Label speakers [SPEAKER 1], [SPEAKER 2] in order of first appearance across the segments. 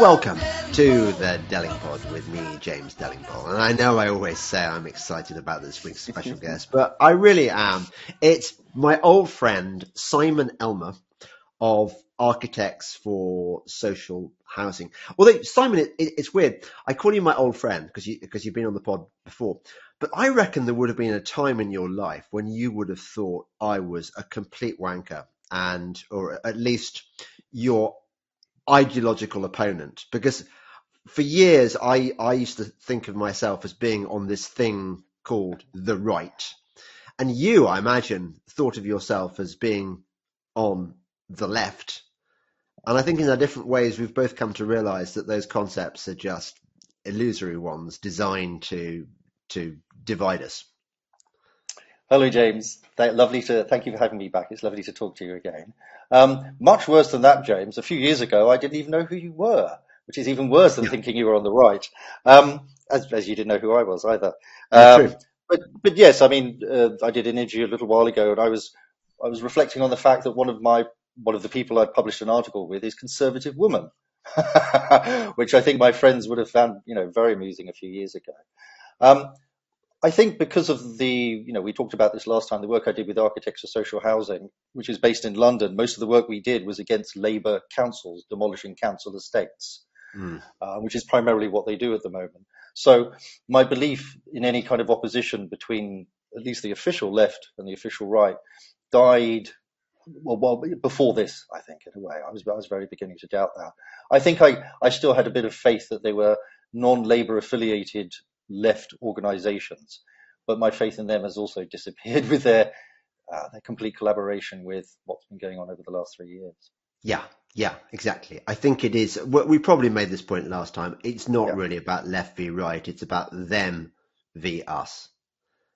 [SPEAKER 1] Welcome to the Delingpod with me, James Delingpole. And I know I always say I'm excited about this week's special guest, but I really am. It's my old friend, Simon Elmer of Architects for Social Housing. Although, Simon, it, it, it's weird. I call you my old friend because you, because you've been on the pod before. But I reckon there would have been a time in your life when you would have thought I was a complete wanker and, or at least your ideological opponent because for years I, I used to think of myself as being on this thing called the right. And you, I imagine, thought of yourself as being on the left. And I think in our different ways, we've both come to realize that those concepts are just illusory ones designed to to divide us.
[SPEAKER 2] Hello, James. lovely to thank you for having me back. It's lovely to talk to you again. Um, much worse than that, James. A few years ago, I didn't even know who you were, which is even worse than yeah. thinking you were on the right. Um, as, as, you didn't know who I was either. Um, but, but yes, I mean, uh, I did an interview a little while ago, and I was I was reflecting on the fact that one of my one of the people I'd published an article with is conservative woman, which I think my friends would have found you know very amusing a few years ago. I think because of the, you know, we talked about this last time, the work I did with Architects for Social Housing, which is based in London, most of the work we did was against Labour councils demolishing council estates, mm. uh, which is primarily what they do at the moment. So my belief in any kind of opposition between at least the official left and the official right died well, well, before this, I think, in a way. I was, I was very beginning to doubt that. I think I, I still had a bit of faith that they were non-Labour affiliated left organizations. But my faith in them has also disappeared with their, uh, their complete collaboration with what's been going on over the last three years.
[SPEAKER 1] Yeah, yeah, exactly. I think it is. We probably made this point last time. It's not yeah. really about left v right. It's about them v us.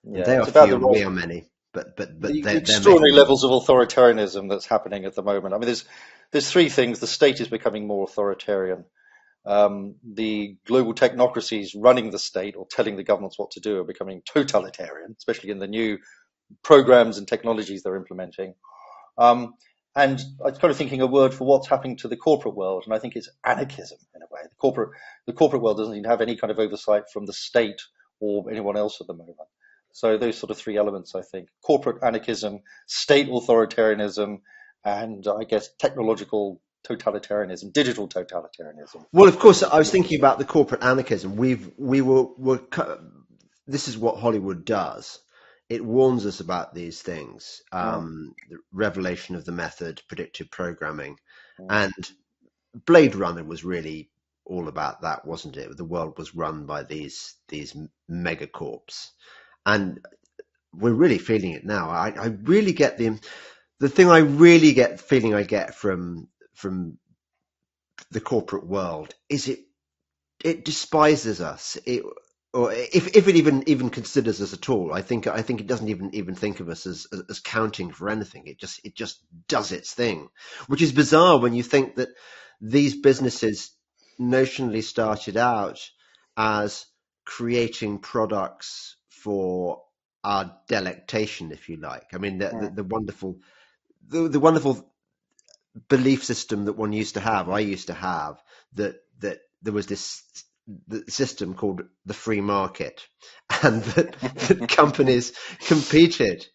[SPEAKER 1] Yeah, they are few, the we are many. But but but
[SPEAKER 2] the, they're, extraordinary they're levels of authoritarianism that's happening at the moment. I mean, there's there's three things. The state is becoming more authoritarian um, the global technocracies running the state or telling the governments what to do are becoming totalitarian, especially in the new programs and technologies they're implementing. Um, and I was kind of thinking a word for what's happening to the corporate world, and I think it's anarchism in a way. The corporate, the corporate world doesn't even have any kind of oversight from the state or anyone else at the moment. So those sort of three elements, I think: corporate anarchism, state authoritarianism, and I guess technological totalitarianism, digital totalitarianism.
[SPEAKER 1] Well, of course, I was thinking about the corporate anarchism. We've we were were this is what Hollywood does. It warns us about these things. Um, The revelation of the method, predictive programming, and Blade Runner was really all about that, wasn't it? The world was run by these these megacorps, and we're really feeling it now. I, I really get the the thing I really get feeling I get from from the corporate world is it it despises us. It or if if it even even considers us at all, I think I think it doesn't even even think of us as, as, counting for anything. It just it just does its thing, which is bizarre when you think that these businesses notionally started out as creating products for our delectation, if you like. I mean, the, yeah. the, the wonderful the, the wonderful belief system that one used to have, I used to have, that that there was this system called the free market, and that, that companies competed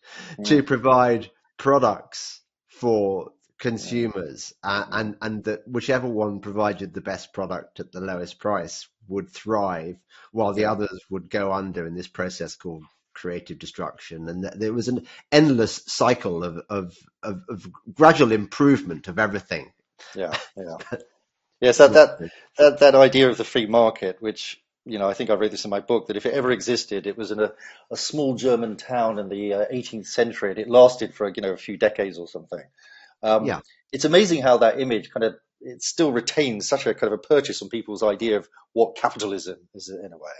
[SPEAKER 1] to provide products for consumers, uh, and and that whichever one provided the best product at the lowest price would thrive, while the others would go under in this process called creative destruction, and there was an endless cycle of of, of, of gradual improvement of everything.
[SPEAKER 2] Yeah, yeah. yes, that, that that that idea of the free market, which you know, I think I read this in my book that if it ever existed, it was in a, a small German town in the uh, 18th century, and it lasted for you know a few decades or something. Um, yeah, it's amazing how that image kind of it still retains such a kind of a purchase on people's idea of what capitalism is in a way.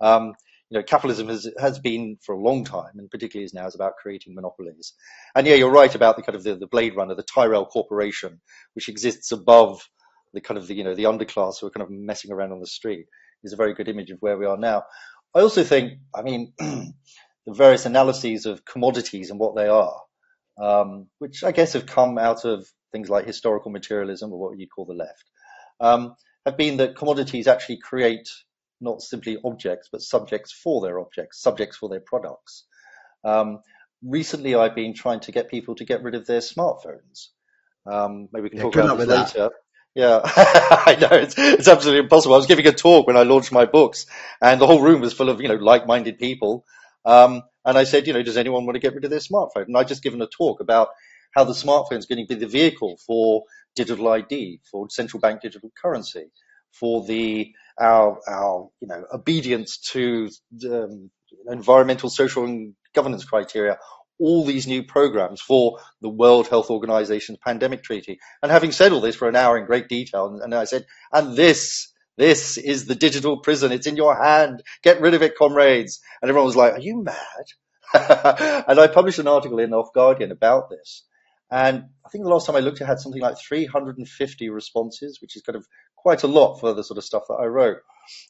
[SPEAKER 2] Um, you know, capitalism has has been for a long time, and particularly is now, is about creating monopolies. And yeah, you're right about the kind of the, the Blade Runner, the Tyrell Corporation, which exists above the kind of the you know the underclass who are kind of messing around on the street, is a very good image of where we are now. I also think, I mean, the various analyses of commodities and what they are, um, which I guess have come out of things like historical materialism or what you call the left. Um, have been that commodities actually create not simply objects, but subjects for their objects, subjects for their products. Um, recently, I've been trying to get people to get rid of their smartphones. Um, maybe we can
[SPEAKER 1] Yeah,
[SPEAKER 2] talk about this
[SPEAKER 1] with that.
[SPEAKER 2] later. Yeah, I know it's, it's absolutely impossible. I was giving a talk when I launched my books, and the whole room was full of you know like-minded people. Um, and I said, you know, does anyone want to get rid of their smartphone? And I just given a talk about how the smartphone is going to be the vehicle for digital ID, for central bank digital currency, for the our our you know obedience to um, environmental, social, and governance criteria. All these new programs for the World Health Organization's pandemic treaty. And having said all this for an hour in great detail, and, and I said, and this, this is the digital prison. It's in your hand. Get rid of it, comrades. And everyone was like, are you mad? and I published an article in Off Guardian about this. And I think the last time I looked, it had something like 350 responses, which is kind of quite a lot for the sort of stuff that I wrote.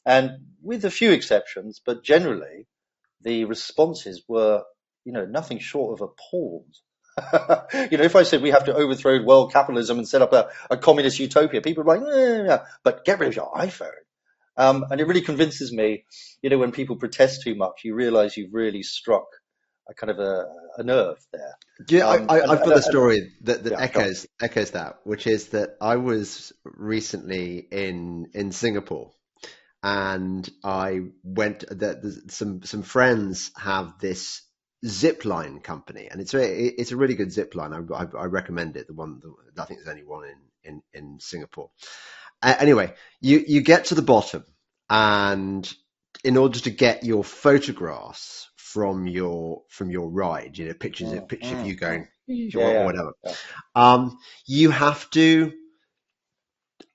[SPEAKER 2] And with a few exceptions, but generally, the responses were, you know, nothing short of appalled. you know, if I said we have to overthrow world capitalism and set up a, a communist utopia, people are like, "Eh, yeah, but get rid of your iPhone. Um, and it really convinces me, you know, when people protest too much, you realize you've really struck a kind of a, a nerve there.
[SPEAKER 1] Yeah,
[SPEAKER 2] Um,
[SPEAKER 1] I, I've got a story that, that
[SPEAKER 2] Yeah,
[SPEAKER 1] echoes echoes that, which is that I was recently in in Singapore, and I went. That some some friends have this zip line company, and it's a it's a really good zip line. I, I, I recommend it. The one the, I think there's only one in in in Singapore. Uh, anyway, you you get to the bottom, and in order to get your photographs from your from your ride, you know, pictures
[SPEAKER 2] Mm,
[SPEAKER 1] of picture of
[SPEAKER 2] mm,
[SPEAKER 1] you going
[SPEAKER 2] Yeah,
[SPEAKER 1] or
[SPEAKER 2] yeah,
[SPEAKER 1] whatever,
[SPEAKER 2] yeah.
[SPEAKER 1] um, you have to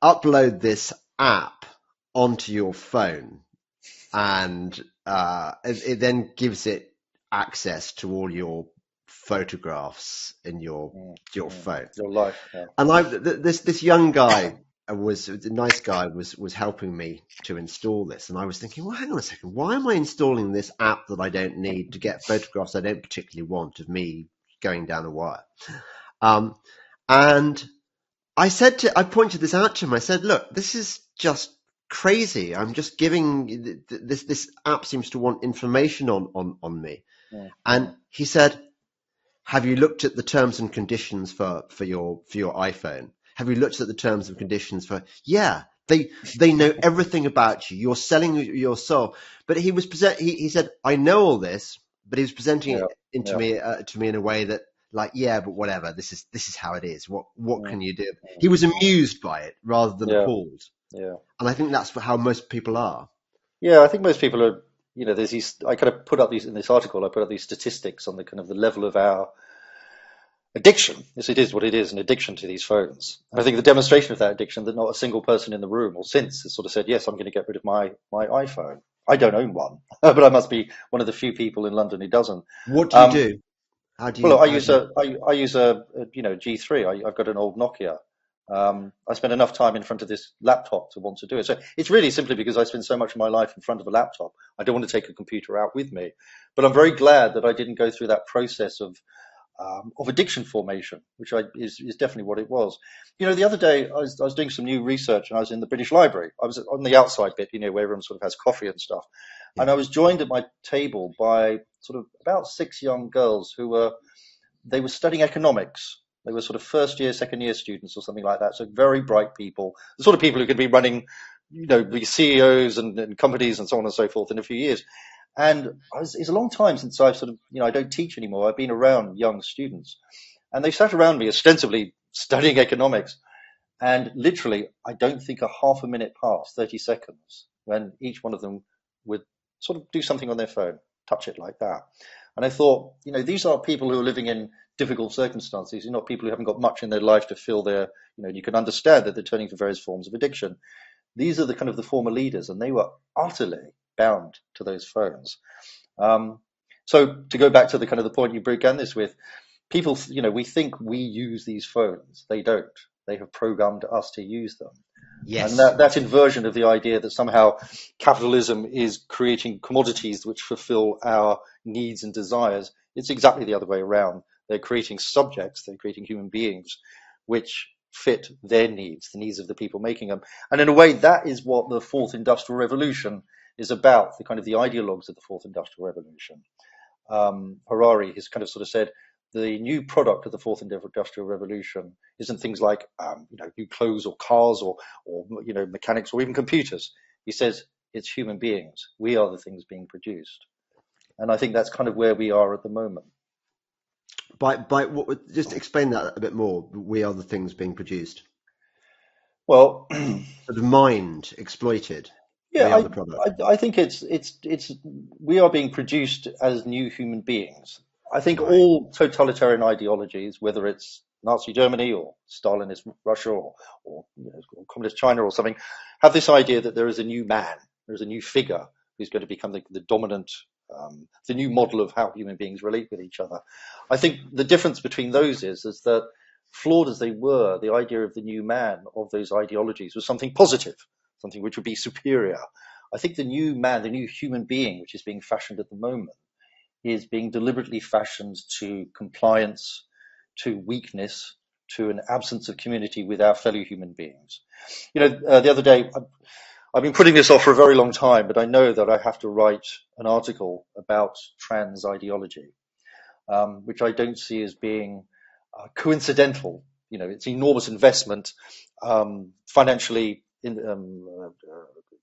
[SPEAKER 1] upload this app onto your phone, and uh, it, it then gives it access to all your photographs in your
[SPEAKER 2] Mm,
[SPEAKER 1] your
[SPEAKER 2] mm.
[SPEAKER 1] phone.
[SPEAKER 2] Your life. Yeah.
[SPEAKER 1] And I, th- this this young guy was a nice guy was was helping me to install this, and I was thinking, well, hang on a second, why am I installing this app that I don't need to get photographs I don't particularly want of me going down a wire? Um, and I said to, I pointed this out to him. I said, look, this is just crazy. I'm just giving th- th- this this app seems to want information on on on me,
[SPEAKER 2] Mm,
[SPEAKER 1] and he said, have you looked at the terms and conditions for, for your for your iPhone? Have you looked at the terms and conditions for? Yeah, they they know everything about you. You're selling your soul. But he was present. He, he said, I know all this, but he was presenting
[SPEAKER 2] Yeah,
[SPEAKER 1] it into
[SPEAKER 2] yeah.
[SPEAKER 1] me uh, to me in a way that like, yeah, but whatever. This is this is how it is. What what
[SPEAKER 2] Mm,
[SPEAKER 1] can you do? He was amused by it rather than
[SPEAKER 2] Yeah.
[SPEAKER 1] appalled.
[SPEAKER 2] Yeah.
[SPEAKER 1] And I think that's how most people are.
[SPEAKER 2] Yeah, I think most people are, you know, there's these, I kind of put up these, in this article, I put up these statistics on the kind of the level of our addiction. Yes, it is what it is, an addiction to these phones. And I think the demonstration of that addiction that not a single person in the room or since has sort of said, yes, I'm going to get rid of my, my iPhone. I don't own one, but I must be one of the few people in London who doesn't.
[SPEAKER 1] What do you
[SPEAKER 2] Um,
[SPEAKER 1] do? How do you?
[SPEAKER 2] Well, I use
[SPEAKER 1] you-
[SPEAKER 2] a, I, I use a, a, you know, G3. I, I've got an old Nokia. Um, I spend enough time in front of this laptop to want to do it. So it's really simply because I spend so much of my life in front of a laptop. I don't want to take a computer out with me. But I'm very glad that I didn't go through that process of um, of addiction formation, which I, is, is definitely what it was. You know, the other day I was, I was doing some new research and I was in the British Library. I was on the outside bit, you know, where everyone sort of has coffee and stuff. And I was joined at my table by sort of about six young girls who were, they were studying economics. They were sort of first year, second year students or something like that. So very bright people, the sort of people who could be running, you know, be CEOs and, and companies and so on and so forth in a few years. And was, it's a long time since I've sort of, you know, I don't teach anymore. I've been around young students and they sat around me ostensibly studying economics. And literally, I don't think a half a minute passed, 30 seconds, when each one of them would sort of do something on their phone, touch it like that. And I thought, you know, these are people who are living in difficult circumstances. They're not people who haven't got much in their life to fill their, you know, you can understand that they're turning to various forms of addiction. These are the kind of the former leaders, and they were utterly bound to those phones. Um, so to go back to the kind of the point you began this with, people, you know, we think we use these phones. They don't. They have programmed us to use them.
[SPEAKER 1] yes.
[SPEAKER 2] And that, that inversion of the idea that somehow capitalism is creating commodities which fulfill our needs and desires, it's exactly the other way around. They're creating subjects, they're creating human beings which fit their needs, the needs of the people making them. And in a way, that is what the fourth industrial revolution is about, the kind of the ideologues of the fourth industrial revolution. Um, Harari has kind of sort of said the new product of the fourth industrial revolution isn't things like um, you know new clothes or cars or or you know mechanics or even computers. He says it's human beings. We are the things being produced, and I think that's kind of where we are at the moment.
[SPEAKER 1] By by what? Just explain that a bit more. We are the things being produced.
[SPEAKER 2] Well,
[SPEAKER 1] the mind exploited.
[SPEAKER 2] Yeah, I, I, I, think it's it's it's we are being produced as new human beings. I think right. all totalitarian ideologies, whether it's Nazi Germany or Stalinist Russia or, or you know, communist China or something, have this idea that there is a new man, there is a new figure who's going to become the, the dominant, um, the new model of how human beings relate with each other. I think the difference between those is, is that flawed as they were, the idea of the new man of those ideologies was something positive, something which would be superior. I think the new man, the new human being, which is being fashioned at the moment, is being deliberately fashioned to compliance, to weakness, to an absence of community with our fellow human beings. You know, uh, the other day, I've been putting this off for a very long time, but I know that I have to write an article about trans ideology, um, which I don't see as being uh, coincidental. You know, it's enormous investment um, financially in, um, uh,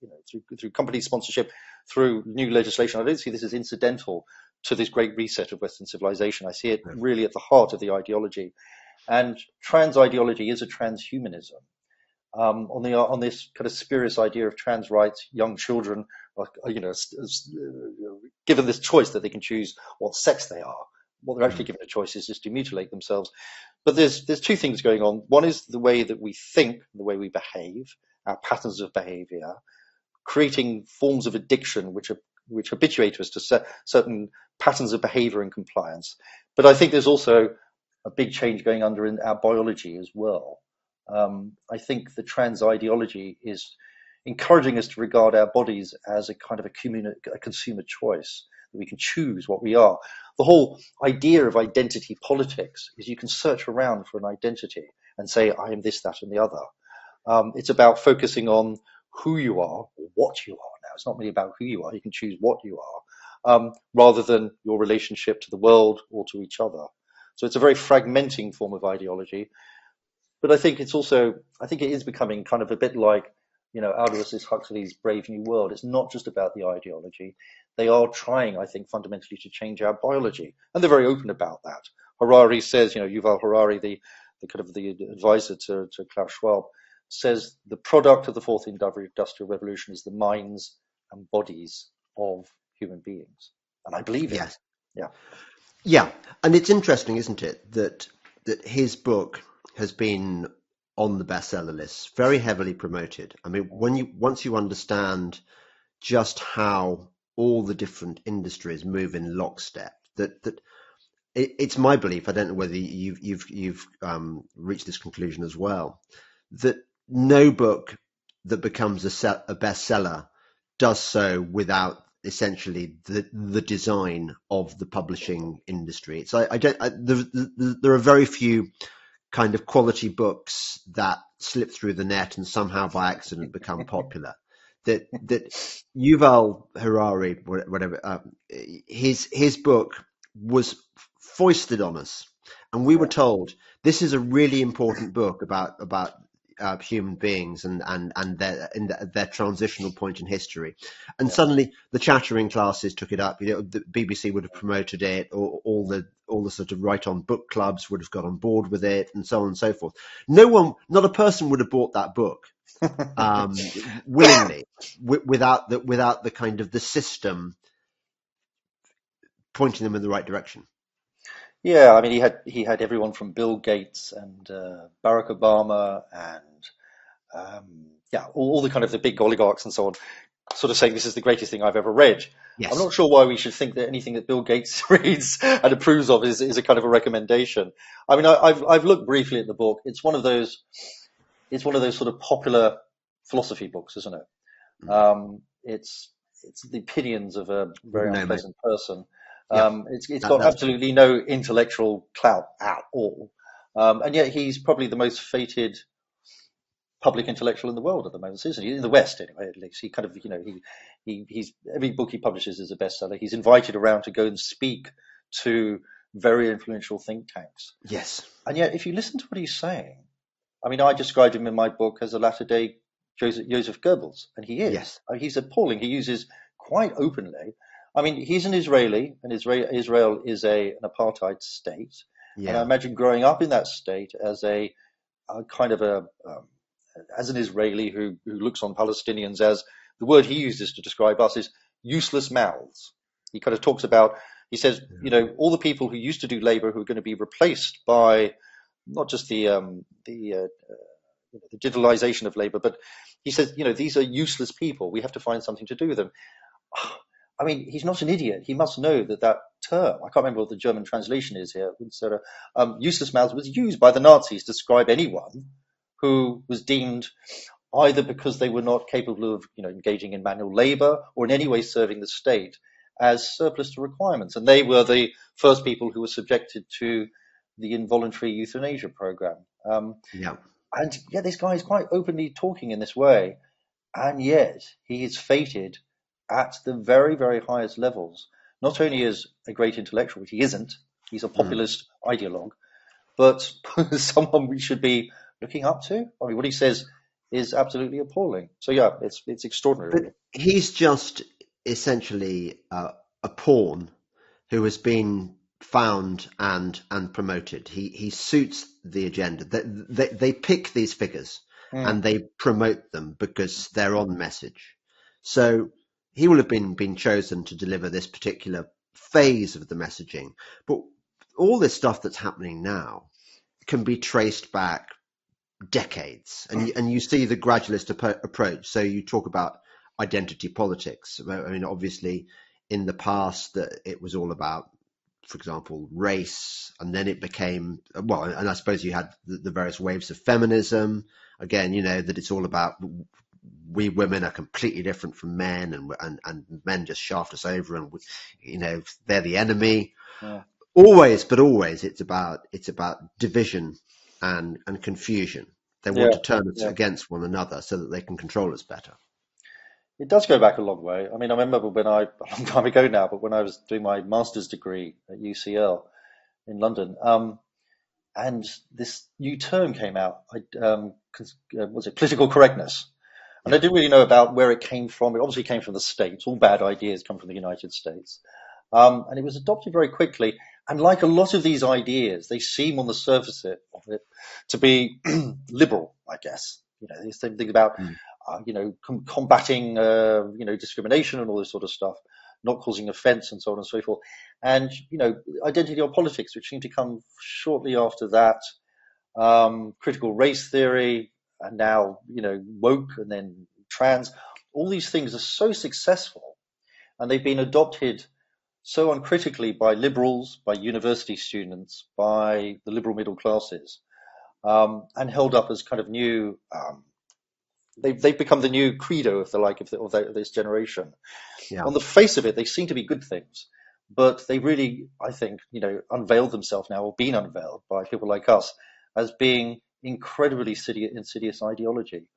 [SPEAKER 2] you know, through, through company sponsorship, through new legislation. I don't see this as incidental to this great reset of Western civilization. I see it really at the heart of the ideology. And trans ideology is a transhumanism. Um, on the on this kind of spurious idea of trans rights, young children are, you know, given this choice that they can choose what sex they are. What they're actually mm. given a choice is just to mutilate themselves. But there's there's two things going on. One is the way that we think, the way we behave, our patterns of behavior, creating forms of addiction which are which habituate us to certain patterns of behavior and compliance. But I think there's also a big change going under in our biology as well. Um, I think the trans ideology is encouraging us to regard our bodies as a kind of a, communi- a consumer choice that we can choose what we are. The whole idea of identity politics is you can search around for an identity and say, I am this, that, and the other. Um, it's about focusing on who you are or what you are now. It's not really about who you are. You can choose what you are, um, rather than your relationship to the world or to each other. So it's a very fragmenting form of ideology. But I think it's also, I think it is becoming kind of a bit like, you know, Aldous Huxley's Brave New World. It's not just about the ideology. They are trying, I think, fundamentally to change our biology. And they're very open about that. Harari says, you know, Yuval Harari, the, the kind of the advisor to, to Klaus Schwab, says the product of the fourth industrial revolution is the minds and bodies of human beings. And I believe it.
[SPEAKER 1] Yes.
[SPEAKER 2] Yeah.
[SPEAKER 1] Yeah. And it's interesting, isn't it, that that his book has been on the bestseller list, very heavily promoted. I mean, when you once you understand just how all the different industries move in lockstep, that that it, it's my belief. I don't know whether you've you've you've um, reached this conclusion as well. That no book that becomes a, a bestseller does so without essentially the the design of the publishing industry. It's I, I don't I, the, the, there are very few kind of quality books that slip through the net and somehow by accident become popular. that that Yuval Harari, whatever, uh, his his book was foisted on us, and we were told this is a really important book about about uh, human beings and and and their in the, their transitional point in history. And yeah. suddenly the chattering classes took it up. You know, the BBC would have promoted it, or all the all the sort of right on book clubs would have got on board with it, and so on and so forth. No one, not a person, would have bought that book um, willingly w- without the without the kind of the system pointing them in the right direction.
[SPEAKER 2] Yeah, I mean, he had he had everyone from Bill Gates and uh, Barack Obama and um, yeah, all, all, the kind of the big oligarchs and so on, sort of saying this is the greatest thing I've ever read. Yes. I'm not sure why we should think that anything that Bill Gates reads and approves of is, is a kind of a recommendation. I mean, I, have I've looked briefly at the book. It's one of those, it's one of those sort of popular philosophy books, isn't it? Mm. Um, it's it's the opinions of a very no, unpleasant mate. person. Um, it's, it's got absolutely no intellectual clout at all. Um, and yet he's probably the most feted public intellectual in the world at the moment, isn't he? In the West, anyway, at least. He kind of, you know, he, he he's every book he publishes is a bestseller. He's invited around to go and speak to very influential think tanks.
[SPEAKER 1] Yes.
[SPEAKER 2] And yet, if you listen to what he's saying, I mean, I described him in my book as a latter day Joseph, Joseph Goebbels, and he is.
[SPEAKER 1] Yes.
[SPEAKER 2] He's appalling. He uses quite openly. I mean, he's an Israeli, and Israel, Israel is a, an apartheid state.
[SPEAKER 1] Yeah.
[SPEAKER 2] And I imagine growing up in that state as a, a kind of a, um, as an Israeli who, who looks on Palestinians as the word he uses to describe us is useless mouths. He kind of talks about, he says, you know, all the people who used to do labor who are going to be replaced by not just the, um, the, uh, uh, the digitalization of labor, but he says, you know, these are useless people. We have to find something to do with them. I mean, he's not an idiot. He must know that that term, I can't remember what the German translation is here, um, useless mouths was used by the Nazis to describe anyone who was deemed either because they were not capable of, you know, engaging in manual labor or in any way serving the state as surplus to requirements. And they were the first people who were subjected to the involuntary euthanasia program. Um,
[SPEAKER 1] yeah.
[SPEAKER 2] And yet this guy is quite openly talking in this way. And yet he is feted at the very, very highest levels, not only as a great intellectual, which he isn't, he's a populist mm. ideologue, but someone we should be looking up to. I mean, what he says is absolutely appalling. So yeah, it's it's extraordinary.
[SPEAKER 1] But he's just essentially uh, a pawn who has been found and and promoted. He he suits the agenda. They they, they pick these figures mm. and they promote them because they're on message. So he will have been been chosen to deliver this particular phase of the messaging. But all this stuff that's happening now can be traced back decades, and and you see the gradualist ap- approach. So you talk about identity politics. I mean, obviously, in the past, that it was all about, for example, race, and then it became well, and I suppose you had the, the various waves of feminism. Again, you know that it's all about we women are completely different from men and and, and men just shaft us over and we, you know they're the enemy yeah. always but always it's about it's about division and and confusion they want yeah. to turn us yeah. against one another so that they can control us better
[SPEAKER 2] it does go back a long way i mean i remember when i a long time ago now but when i was doing my master's degree at ucl in london um, and this new term came out I, um, uh, was it political correctness and I didn't really know about where it came from. It obviously came from the States. All bad ideas come from the United States. Um, and it was adopted very quickly. And like a lot of these ideas, they seem on the surface of it to be liberal, I guess. You know, these things about, mm. uh, you know, com- combating, uh, you know, discrimination and all this sort of stuff, not causing offence and so on and so forth. And, you know, identity or politics, which seemed to come shortly after that, um, critical race theory, and now, you know, woke and then trans. All these things are so successful and they've been adopted so uncritically by liberals, by university students, by the liberal middle classes, um, and held up as kind of new. Um, they've, they've become the new credo, if they like, of, the, of, the, of this generation. Yeah. On the face of it, they seem to be good things, but they really, I think, you know, unveiled themselves now, or been unveiled by people like us, as being incredibly insidious ideology.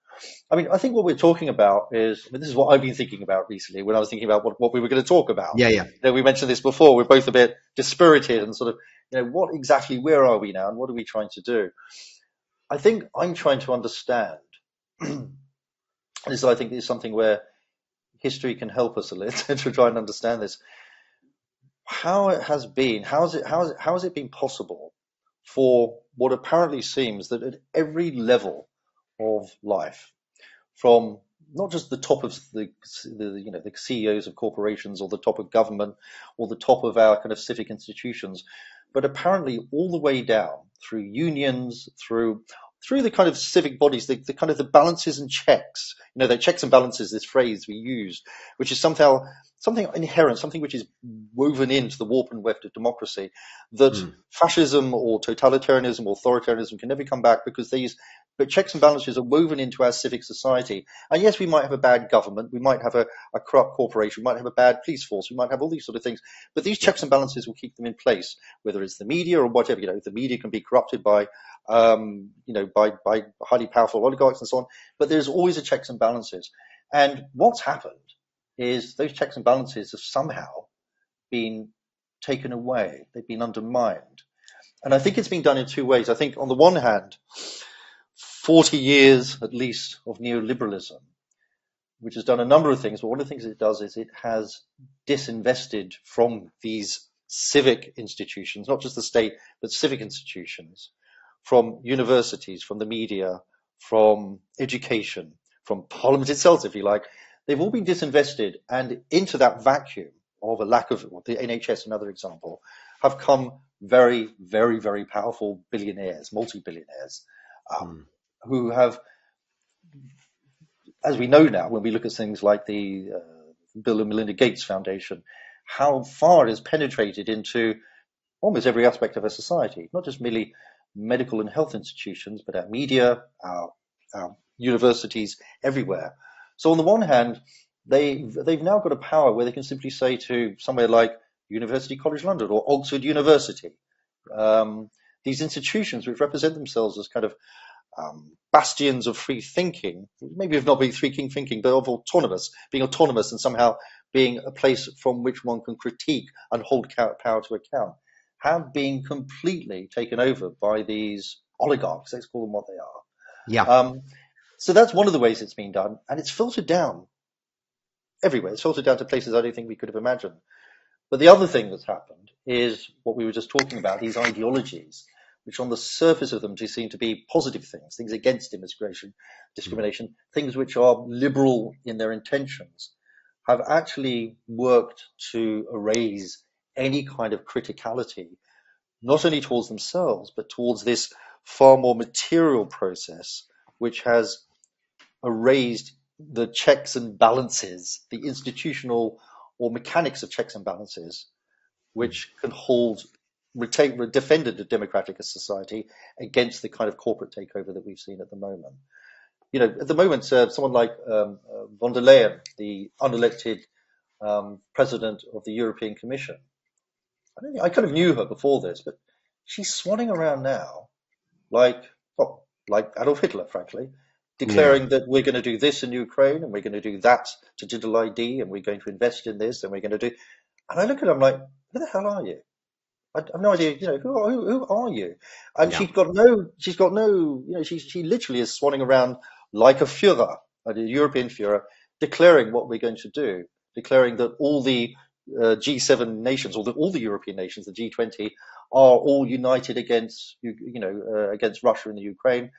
[SPEAKER 2] I mean, I think what we're talking about is, I mean, this is what I've been thinking about recently when I was thinking about what, what we were going to talk about.
[SPEAKER 1] Yeah, yeah.
[SPEAKER 2] You know, we mentioned this before. We're both a bit dispirited and sort of, you know, what exactly, where are we now and what are we trying to do? I think I'm trying to understand. this, I think, is something where history can help us a little to try and understand this. How it has been, how has it, how has it, how has it been possible for what apparently seems that at every level of life, from not just the top of the, the, you know the CEOs of corporations or the top of government or the top of our kind of civic institutions, but apparently all the way down through unions, through through the kind of civic bodies, the, the kind of the balances and checks, you know, the checks and balances, this phrase we use, which is somehow something inherent, something which is woven into the warp and weft of democracy, that mm. fascism or totalitarianism or authoritarianism can never come back because these but checks and balances are woven into our civic society. And yes, we might have a bad government, we might have a, a corrupt corporation, we might have a bad police force, we might have all these sort of things, but these checks and balances will keep them in place, whether it's the media or whatever. You know, the media can be corrupted by, um, you know, by, by highly powerful oligarchs and so on, but there's always a checks and balances. And what's happened is those checks and balances have somehow been taken away. They've been undermined. And I think it's been done in two ways. I think on the one hand, 40 years at least of neoliberalism, which has done a number of things, but one of the things it does is it has disinvested from these civic institutions, not just the state, but civic institutions, from universities, from the media, from education, from parliament itself, if you like. They've all been disinvested and into that vacuum of a lack of the NHS, another example, have come very, very, very powerful billionaires, multi-billionaires, um, mm. Who have, as we know now, when we look at things like the uh, Bill and Melinda Gates Foundation, how far it has penetrated into almost every aspect of our society, not just merely medical and health institutions, but our media, our, our universities, everywhere. So on the one hand, they they've now got a power where they can simply say to somewhere like University College London or Oxford University, um, these institutions which represent themselves as kind of um, bastions of free thinking, maybe of not being free thinking, but of autonomous, being autonomous and somehow being a place from which one can critique and hold power to account, have been completely taken over by these oligarchs. Let's call them what they are.
[SPEAKER 1] Yeah. Um,
[SPEAKER 2] so that's one of the ways it's been done, and it's filtered down everywhere. It's filtered down to places I don't think we could have imagined. But the other thing that's happened is what we were just talking about, these ideologies, which on the surface of them do seem to be positive things, things against immigration, discrimination, mm-hmm. things which are liberal in their intentions, have actually worked to erase any kind of criticality, not only towards themselves, but towards this far more material process, which has erased the checks and balances, the institutional or mechanics of checks and balances, which can hold, retain, defend a democratic society against the kind of corporate takeover that we've seen at the moment. You know, at the moment, uh, someone like um, uh, von der Leyen, the unelected um, president of the European Commission, I, I kind of knew her before this, but she's swanning around now like, well, like Adolf Hitler, frankly, declaring yeah. that we're going to do this in Ukraine and we're going to do that to digital ID and we're going to invest in this and we're going to do. And I look at him like, who the hell are you? I have no idea, you know, who, who, who are you? And yeah. she's got no, she's got no, you know, she, she literally is swanning around like a Führer, a European Führer, declaring what we're going to do, declaring that all the uh, G7 nations, or the, all the European nations, the G20, are all united against, you, you know, uh, against Russia and the Ukraine.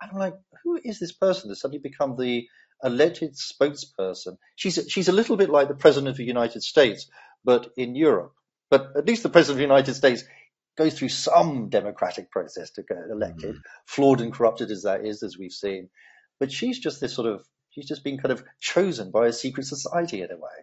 [SPEAKER 2] And I'm like, who is this person that's suddenly become the elected spokesperson? She's she's a little bit like the president of the United States, but in Europe. But at least the president of the United States goes through some democratic process to get elected, mm-hmm. flawed and corrupted as that is, as we've seen. But she's just this sort of she's just been kind of chosen by a secret society in a way.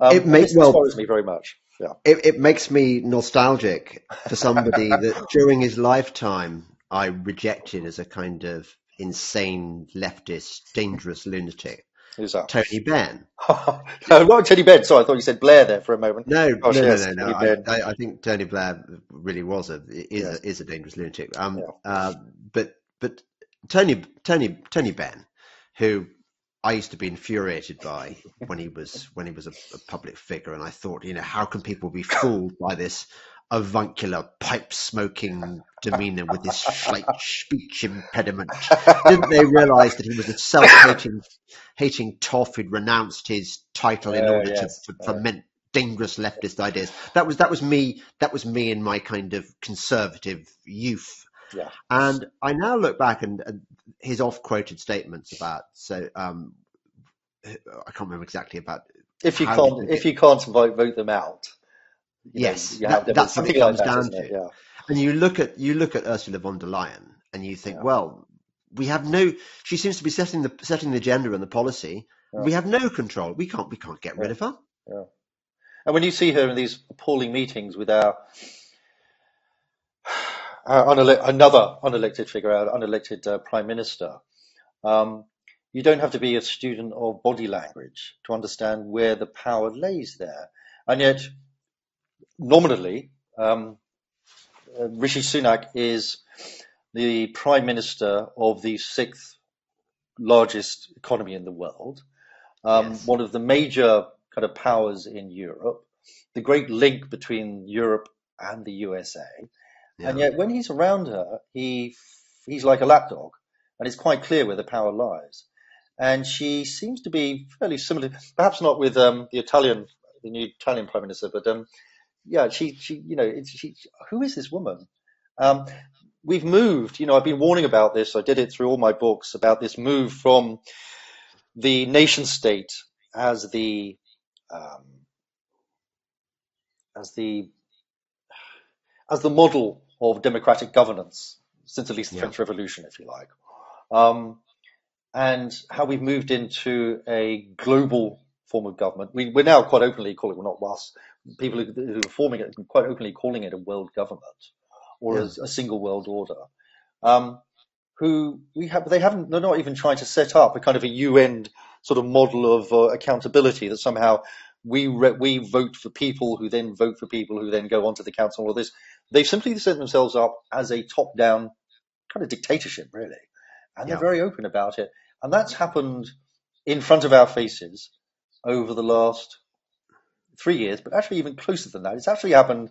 [SPEAKER 2] Um, it makes well, me very much. Yeah.
[SPEAKER 1] It, it makes me nostalgic for somebody that during his lifetime I rejected as a kind of insane leftist, dangerous lunatic.
[SPEAKER 2] Who's that?
[SPEAKER 1] Tony Benn.
[SPEAKER 2] no, not Tony Benn. Sorry, I thought you said Blair there for a moment.
[SPEAKER 1] No, Gosh, no, yes, no, no, no. I, I, think Tony Blair really was a is, yes. a, is a dangerous lunatic. Um, yeah. uh, but but Tony Tony Tony Benn, who I used to be infuriated by when he was when he was a, a public figure, and I thought, you know, how can people be fooled by this avuncular, pipe smoking demeanor with his slight speech impediment. Didn't they realise that he was a self-hating, hating toff who'd renounced his title in uh, order yes. to, to foment dangerous leftist ideas? That was that was me. That was me in my kind of conservative youth.
[SPEAKER 2] Yeah.
[SPEAKER 1] And I now look back and, and his off-quoted statements about so um, I can't remember exactly about
[SPEAKER 2] if you can't if you can't vote vote them out
[SPEAKER 1] yes, know, that, that's what it comes like down to. Yeah. And you look at you look at Ursula von der Leyen, and you think, yeah. well, we have no. She seems to be setting the setting the agenda and the policy. Yeah. We have no control. We can't we can't get rid of her.
[SPEAKER 2] Yeah. And when you see her in these appalling meetings with our uh, unele- another unelected figure, uh, unelected uh, prime minister, um, you don't have to be a student of body language to understand where the power lays there. And yet, nominally, um, uh, Rishi Sunak is the prime minister of the sixth largest economy in the world, um,
[SPEAKER 1] Yes.
[SPEAKER 2] one of the major kind of powers in Europe, the great link between Europe and the USA.
[SPEAKER 1] Yeah.
[SPEAKER 2] And yet, when he's around her, he he's like a lapdog, and it's quite clear where the power lies. And she seems to be fairly similar, perhaps not with um, the Italian, the new Italian prime minister, but um, yeah, she she you know, it's, she who is this woman? Um, we've moved. You know, I've been warning about this. I did it through all my books about this move from the nation state as the um, as the as the model of democratic governance since at least the
[SPEAKER 1] Yeah.
[SPEAKER 2] French Revolution, if you like, um, and how we've moved into a global form of government. We, we're now quite openly calling, well, not us, people who, who are forming it, quite openly calling it a world government or
[SPEAKER 1] Yeah.
[SPEAKER 2] a, a single world order. Um, who we have, they haven't, they're not even trying to set up a kind of a UN sort of model of uh, accountability that somehow we re- we vote for people who then vote for people who then go onto the council or this. They've simply set themselves up as a top-down kind of dictatorship, really, and
[SPEAKER 1] Yeah.
[SPEAKER 2] they're very open about it. And that's happened in front of our faces over the last three years, but actually even closer than that. It's actually happened.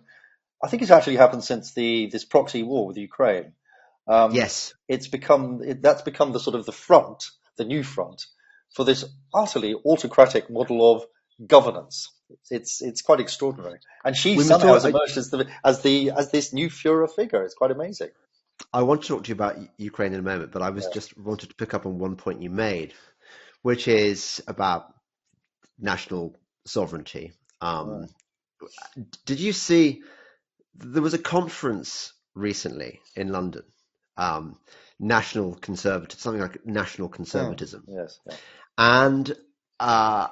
[SPEAKER 2] I think it's actually happened since the this proxy war with Ukraine. Um,
[SPEAKER 1] Yes.
[SPEAKER 2] it's become it, that's become the sort of the front, the new front for this utterly autocratic model of governance. It's it's, quite extraordinary, and she
[SPEAKER 1] We
[SPEAKER 2] somehow has
[SPEAKER 1] I-
[SPEAKER 2] emerged as the as the as this new Führer figure. It's quite amazing.
[SPEAKER 1] I want to talk to you about Ukraine in a moment, but I was
[SPEAKER 2] Yeah.
[SPEAKER 1] just wanted to pick up on one point you made, which is about national sovereignty. Um, Did you see there was a conference recently in London, um, national conservative, something like national conservatism,
[SPEAKER 2] Yes, yeah.
[SPEAKER 1] and uh,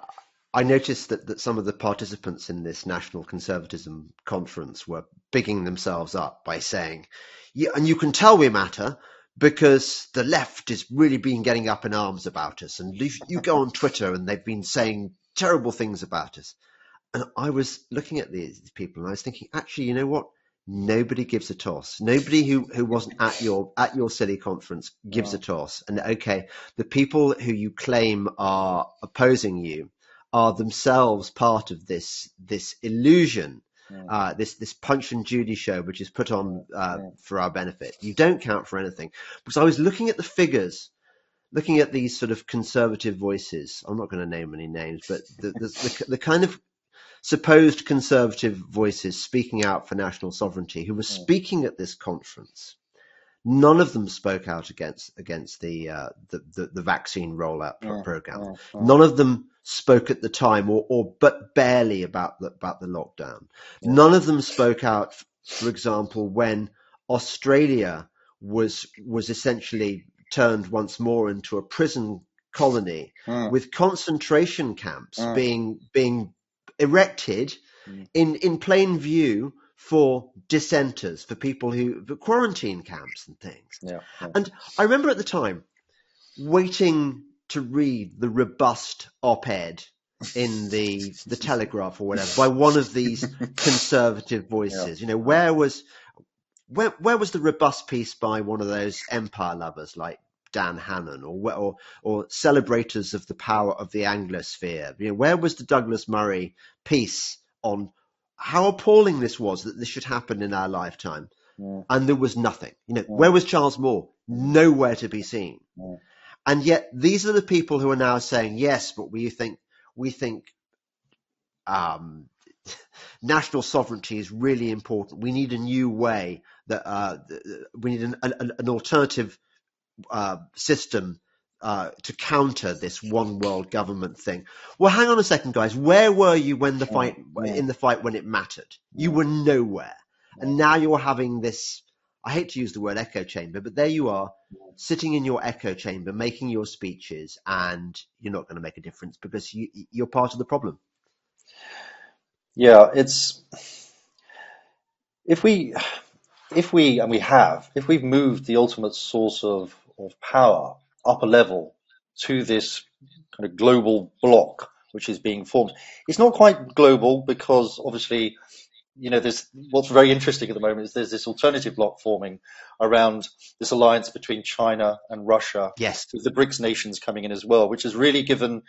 [SPEAKER 1] I noticed that, that some of the participants in this national conservatism conference were bigging themselves up by saying, yeah, and you can tell we matter because the left is really been getting up in arms about us. And you, you go on Twitter and they've been saying terrible things about us. And I was looking at these people and I was thinking, actually, you know what? Nobody gives a toss. Nobody who, who wasn't at your at your silly conference gives a toss. And okay, the people who you claim are opposing you are themselves part of this this illusion,
[SPEAKER 2] Mm.
[SPEAKER 1] uh, this this Punch and Judy show, which is put on uh,
[SPEAKER 2] Mm.
[SPEAKER 1] for our benefit. You don't count for anything because I was looking at the figures, looking at these sort of conservative voices. I'm not going to name any names, but the the, the, the kind of supposed conservative voices speaking out for national sovereignty who were
[SPEAKER 2] Mm.
[SPEAKER 1] speaking at this conference. None of them spoke out against against the uh, the, the the vaccine rollout pro-
[SPEAKER 2] Mm,
[SPEAKER 1] program.
[SPEAKER 2] mm, mm.
[SPEAKER 1] None of them spoke at the time, or, or but barely about the, about the lockdown.
[SPEAKER 2] Yeah.
[SPEAKER 1] None of them spoke out, for example, when Australia was was essentially turned once more into a prison colony with concentration camps being being erected
[SPEAKER 2] Mm.
[SPEAKER 1] in in plain view for dissenters, for people who for quarantine camps and things.
[SPEAKER 2] Yeah, yeah.
[SPEAKER 1] And I remember at the time waiting to read the robust op-ed in the the Telegraph or whatever by one of these conservative voices. You know, where was where where was the robust piece by one of those empire lovers like Dan Hannan or or or celebrators of the power of the Anglosphere? You know, where was the Douglas Murray piece on how appalling this was that this should happen in our lifetime?
[SPEAKER 2] Mm.
[SPEAKER 1] and there was nothing. You know,
[SPEAKER 2] Mm.
[SPEAKER 1] where was Charles Moore? Nowhere to be seen.
[SPEAKER 2] Mm.
[SPEAKER 1] And yet, these are the people who are now saying, "Yes, but we think we think um, national sovereignty is really important. We need a new way that uh, we need an, an, an alternative uh, system." Uh, to counter this one world government thing. Well, hang on a second, guys. Where were you when the fight in the fight when it mattered? You were nowhere, and now you're having this. I hate to use the word echo chamber, but there you are, sitting in your echo chamber, making your speeches, and you're not going to make a difference because you, you're part of the problem.
[SPEAKER 2] Yeah, it's if we if we, and we have, if we've moved the ultimate source of, of power up a level to this kind of global block which is being formed, it's not quite global because obviously, you know, there's what's very interesting at the moment is there's this alternative block forming around this alliance between China and Russia.
[SPEAKER 1] Yes.
[SPEAKER 2] With the BRICS nations coming in as well, which has really given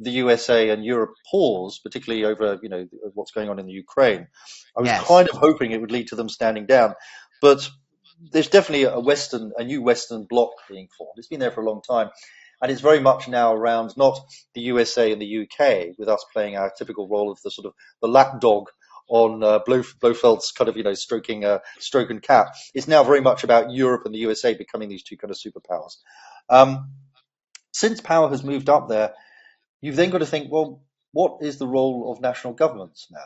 [SPEAKER 2] the USA and Europe pause, particularly over you know what's going on in the Ukraine. I was
[SPEAKER 1] Yes.
[SPEAKER 2] kind of hoping it would lead to them standing down, but there's definitely a Western, a new Western bloc being formed. It's been there for a long time, and it's very much now around not the USA and the UK, with us playing our typical role of the sort of the lapdog on uh, Blof- Blofeld's kind of you know stroking uh, stroke and cat. It's now very much about Europe and the USA becoming these two kind of superpowers. Um, since power has moved up there, you've then got to think, well, what is the role of national governments now?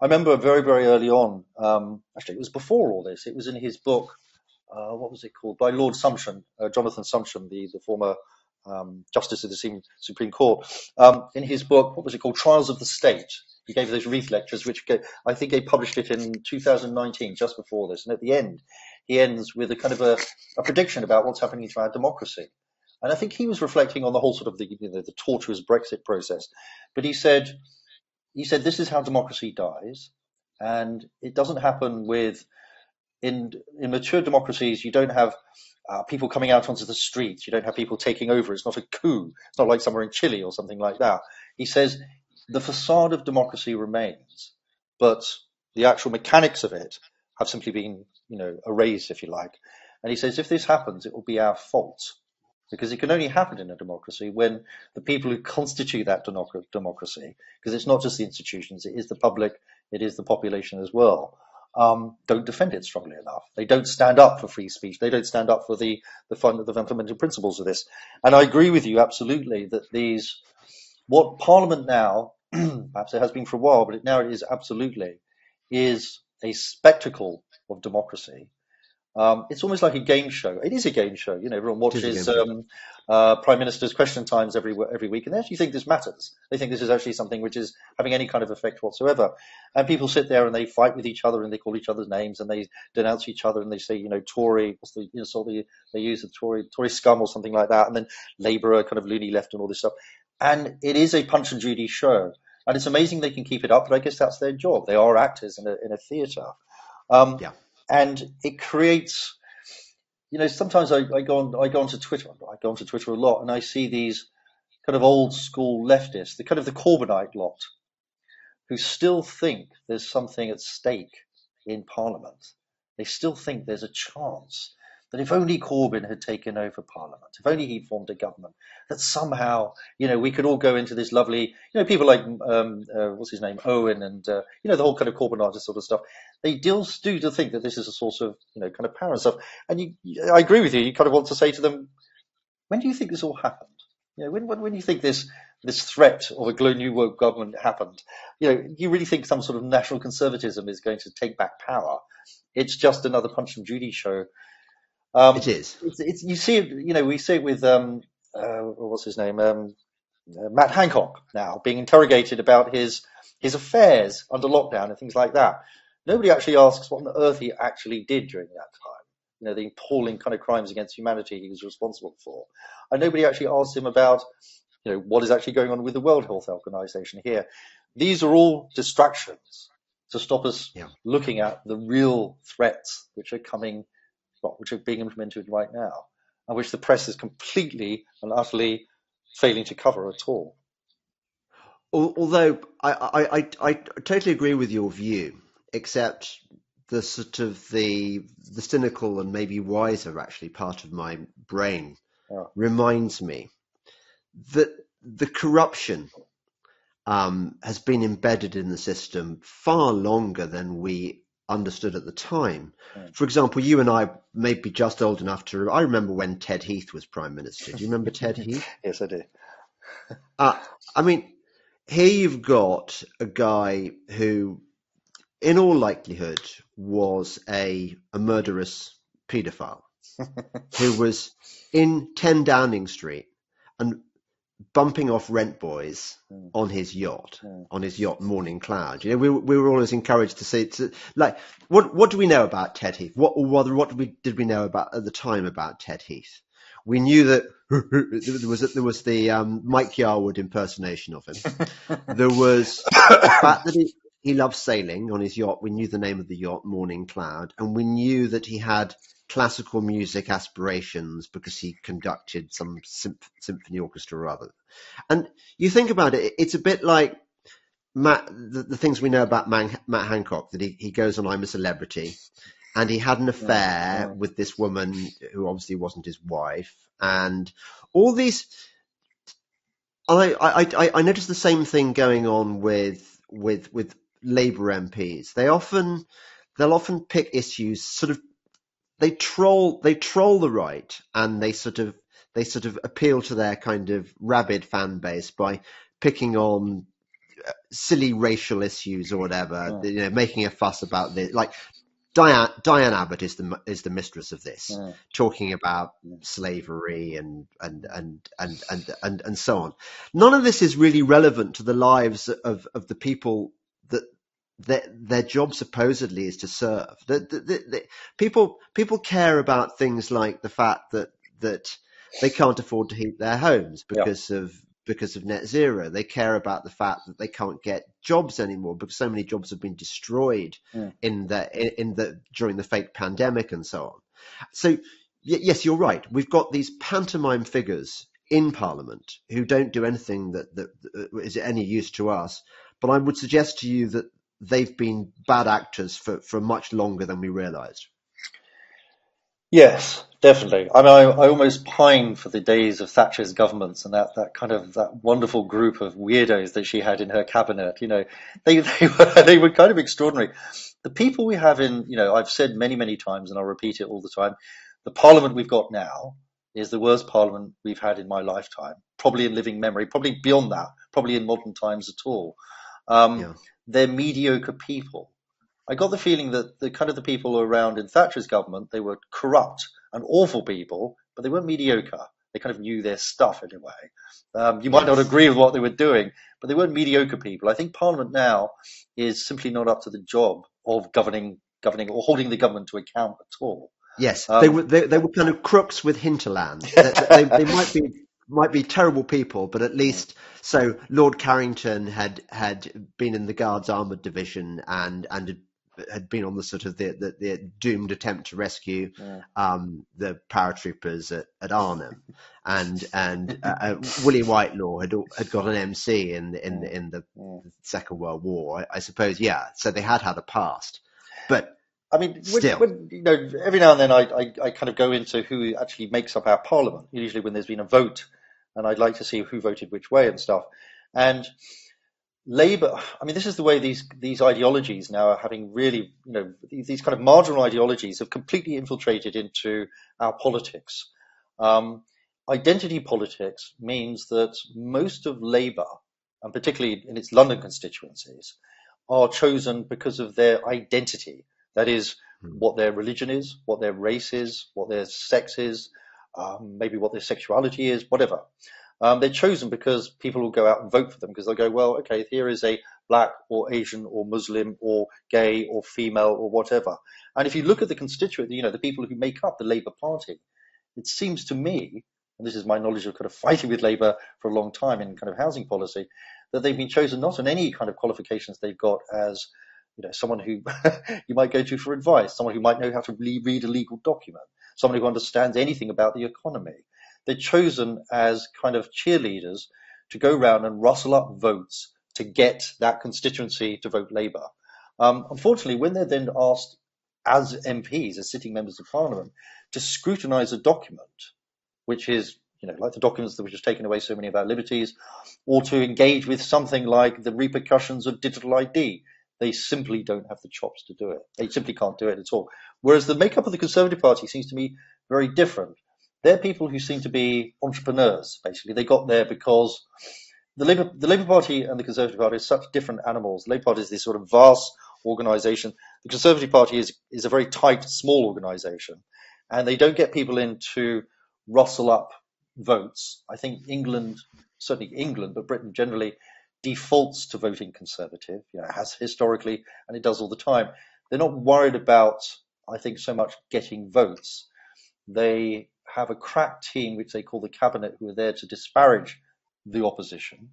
[SPEAKER 2] I remember very, very early on, um, actually, it was before all this, it was in his book, uh, what was it called? By Lord Sumption, uh, Jonathan Sumption, the, the former um, Justice of the Supreme, Court. Um, in his book, what was it called? Trials of the State. He gave those Reith lectures, which ga- I think they published it in 2019, just before this. And at the end, he ends with a kind of a, a prediction about what's happening to our democracy. And I think he was reflecting on the whole sort of the, you know, the tortuous Brexit process. But he said, he said, this is how democracy dies. And it doesn't happen with, in, in mature democracies, you don't have uh, people coming out onto the streets. You don't have people taking over. It's not a coup. It's not like somewhere in Chile or something like that. He says the facade of democracy remains, but the actual mechanics of it have simply been, you know, erased, if you like. And he says if this happens, it will be our fault because it can only happen in a democracy when the people who constitute that democracy, because it's not just the institutions, it is the public, it is the population as well, um, don't defend it strongly enough. They don't stand up for free speech. They don't stand up for the the, fund, the fundamental principles of this. And I agree with you absolutely that these, what Parliament now, perhaps it has been for a while, but it, now it is absolutely, is a spectacle of democracy um, it's almost like a game show. It is a game show. You know, everyone
[SPEAKER 1] It is a
[SPEAKER 2] watches um, uh, Prime Minister's Question Times every every week, and they actually think this matters. They think this is actually something which is having any kind of effect whatsoever. And people sit there and they fight with each other and they call each other's names and they denounce each other and they say, you know, Tory, what's the insult they, they use, the Tory Tory scum or something like that, and then Labour are kind of loony left and all this stuff. And it is a Punch and Judy show, and it's amazing they can keep it up. But I guess that's their job. They are actors in a in a theatre. Um,
[SPEAKER 1] Yeah.
[SPEAKER 2] And it creates you know sometimes I, I go on I go onto Twitter I go onto Twitter a lot and I see these kind of old school leftists the kind of the Corbynite lot who still think there's something at stake in Parliament. They still think there's a chance that if only Corbyn had taken over Parliament if only he'd formed a government that somehow you know we could all go into this lovely you know people like um, uh, what's his name Owen and uh, you know the whole kind of Corbyn Corbynite sort of stuff they do do to think that this is a source of you know kind of power and stuff. And you, I agree with you. You kind of want to say to them, when do you think this all happened? You know, when when, when do you think this this threat of a global new world government happened? You know, you really think some sort of national conservatism is going to take back power? It's just another Punch and Judy show. Um,
[SPEAKER 1] It is.
[SPEAKER 2] it's, it's you see it. You know, we see it with um, uh, what's his name, um, uh, Matt Hancock now being interrogated about his his affairs under lockdown and things like that. Nobody actually asks what on earth he actually did during that time. You know, the appalling kind of crimes against humanity he was responsible for, and nobody actually asks him about, you know, what is actually going on with the World Health Organization here. These are all distractions to stop us
[SPEAKER 1] Yeah.
[SPEAKER 2] looking at the real threats which are coming, which are being implemented right now, and which the press is completely and utterly failing to cover at all.
[SPEAKER 1] Although I, I, I, I totally agree with your view, except the sort of the the cynical and maybe wiser actually part of my brain
[SPEAKER 2] Yeah.
[SPEAKER 1] reminds me that the corruption um, has been embedded in the system far longer than we understood at the time.
[SPEAKER 2] Mm.
[SPEAKER 1] For example, you and I may be just old enough to. I remember when Ted Heath was prime minister. Do you remember Ted Heath?
[SPEAKER 2] Yes, I do.
[SPEAKER 1] Uh, I mean, here you've got a guy who, in all likelihood, was a, a murderous paedophile who was in 10 Downing Street and bumping off rent boys
[SPEAKER 2] Mm.
[SPEAKER 1] on his yacht,
[SPEAKER 2] Mm.
[SPEAKER 1] on his yacht Morning Cloud. You know, we, we were always encouraged to see to, like what what do we know about Ted Heath? What or rather what did we did we know about at the time about Ted Heath? We knew that there was there was the um, Mike Yarwood impersonation of him. there was the fact that he, he loved sailing on his yacht. We knew the name of the yacht, Morning Cloud, and we knew that he had classical music aspirations because he conducted some symph- symphony orchestra or other. And you think about it, it's a bit like Matt, the, the things we know about Man, Matt Hancock, that he, he goes on I'm a Celebrity, and he had an affair
[SPEAKER 2] yeah.
[SPEAKER 1] with this woman who obviously wasn't his wife, and all these. I, I, I, I noticed the same thing going on with with with Labour MPs. They often they'll often pick issues sort of they troll they troll the right and they sort of they sort of appeal to their kind of rabid fan base by picking on uh, silly racial issues or whatever,
[SPEAKER 2] Yeah.
[SPEAKER 1] you know, making a fuss about this. Like Diane Diane Abbott is the is the mistress of this,
[SPEAKER 2] Yeah.
[SPEAKER 1] talking about slavery and and and and and and and so on. None of this is really relevant to the lives of of the people that their their job supposedly is to serve. The, the, the, people people care about things like the fact that that they can't afford to heat their homes
[SPEAKER 2] Yeah.
[SPEAKER 1] because of because of net zero. They care about the fact that they can't get jobs anymore because so many jobs have been destroyed
[SPEAKER 2] Mm.
[SPEAKER 1] in the in, in the during the fake pandemic and so on. So y- yes, you're right. We've got these pantomime figures in Parliament who don't do anything that, that, that is any use to us. But I would suggest to you that they've been bad actors for, for much longer than we realised.
[SPEAKER 2] Yes, definitely. I mean, I, I almost pine for the days of Thatcher's governments and that, that kind of that wonderful group of weirdos that she had in her cabinet. You know, they they were they were kind of extraordinary. The people we have in, you know, I've said many many times, and I'll repeat it all the time. The Parliament we've got now is the worst Parliament we've had in my lifetime, probably in living memory, probably beyond that, probably in modern times at all. Um,
[SPEAKER 1] Yeah.
[SPEAKER 2] They're mediocre people. I got the feeling that the kind of the people around in Thatcher's government, they were corrupt and awful people, but they weren't mediocre. They kind of knew their stuff in a way. Um, you might not agree with what they were doing, but they weren't mediocre people. I think Parliament now is simply not up to the job of governing, governing or holding the government to account at all.
[SPEAKER 1] Yes,
[SPEAKER 2] Um,
[SPEAKER 1] they were they, they were kind of crooks with hinterland. they, they, they might be might be terrible people, but at least so Lord Carrington had had been in the Guards Armoured Division and and had, had been on the sort of the, the, the doomed attempt to rescue
[SPEAKER 2] Yeah.
[SPEAKER 1] um, the paratroopers at, at Arnhem, and and uh, uh, Willie Whitelaw had had got an MC in in in the
[SPEAKER 2] Mm.
[SPEAKER 1] Second World War, I, I suppose. Yeah, so they had had a past, but
[SPEAKER 2] I mean, when, when, you know, every now and then I, I, I kind of go into who actually makes up our parliament, usually when there's been a vote, and I'd like to see who voted which way and stuff. And Labour, I mean, this is the way these, these ideologies now are having really, you know, these, these kind of marginal ideologies have completely infiltrated into our politics. Um, identity politics means that most of Labour, and particularly in its London constituencies, are chosen because of their identity. That is,
[SPEAKER 1] Hmm.
[SPEAKER 2] what their religion is, what their race is, what their sex is, um, maybe what their sexuality is, whatever. Um, they're chosen because people will go out and vote for them because they'll go, well, okay, here is a black or Asian or Muslim or gay or female or whatever. And if you look at the constituent, you know, the people who make up the Labour Party, it seems to me, and this is my knowledge of kind of fighting with Labour for a long time in kind of housing policy, that they've been chosen not on any kind of qualifications they've got as, you know, someone who you might go to for advice, someone who might know how to re- read a legal document, someone who understands anything about the economy. They're chosen as kind of cheerleaders to go around and rustle up votes to get that constituency to vote Labour. Um, unfortunately, when they're then asked as MPs, as sitting members of Parliament, to scrutinise a document, which is, you know, like the documents that were just taken away so many of our liberties, or to engage with something like the repercussions of digital ID, they simply don't have the chops to do it. They simply can't do it at all. Whereas the makeup of the Conservative Party seems to me very different. They're people who seem to be entrepreneurs, basically. They got there because the Labour, the Labour Party and the Conservative Party are such different animals. The Labour Party is this sort of vast organisation. The Conservative Party is, is a very tight, small organisation. And they don't get people in to rustle up votes. I think England certainly England, but Britain generally defaults to voting Conservative. You know, has historically, and it does all the time. They're not worried about, I think, so much getting votes. They have a crack team, which they call the cabinet, who are there to disparage the opposition.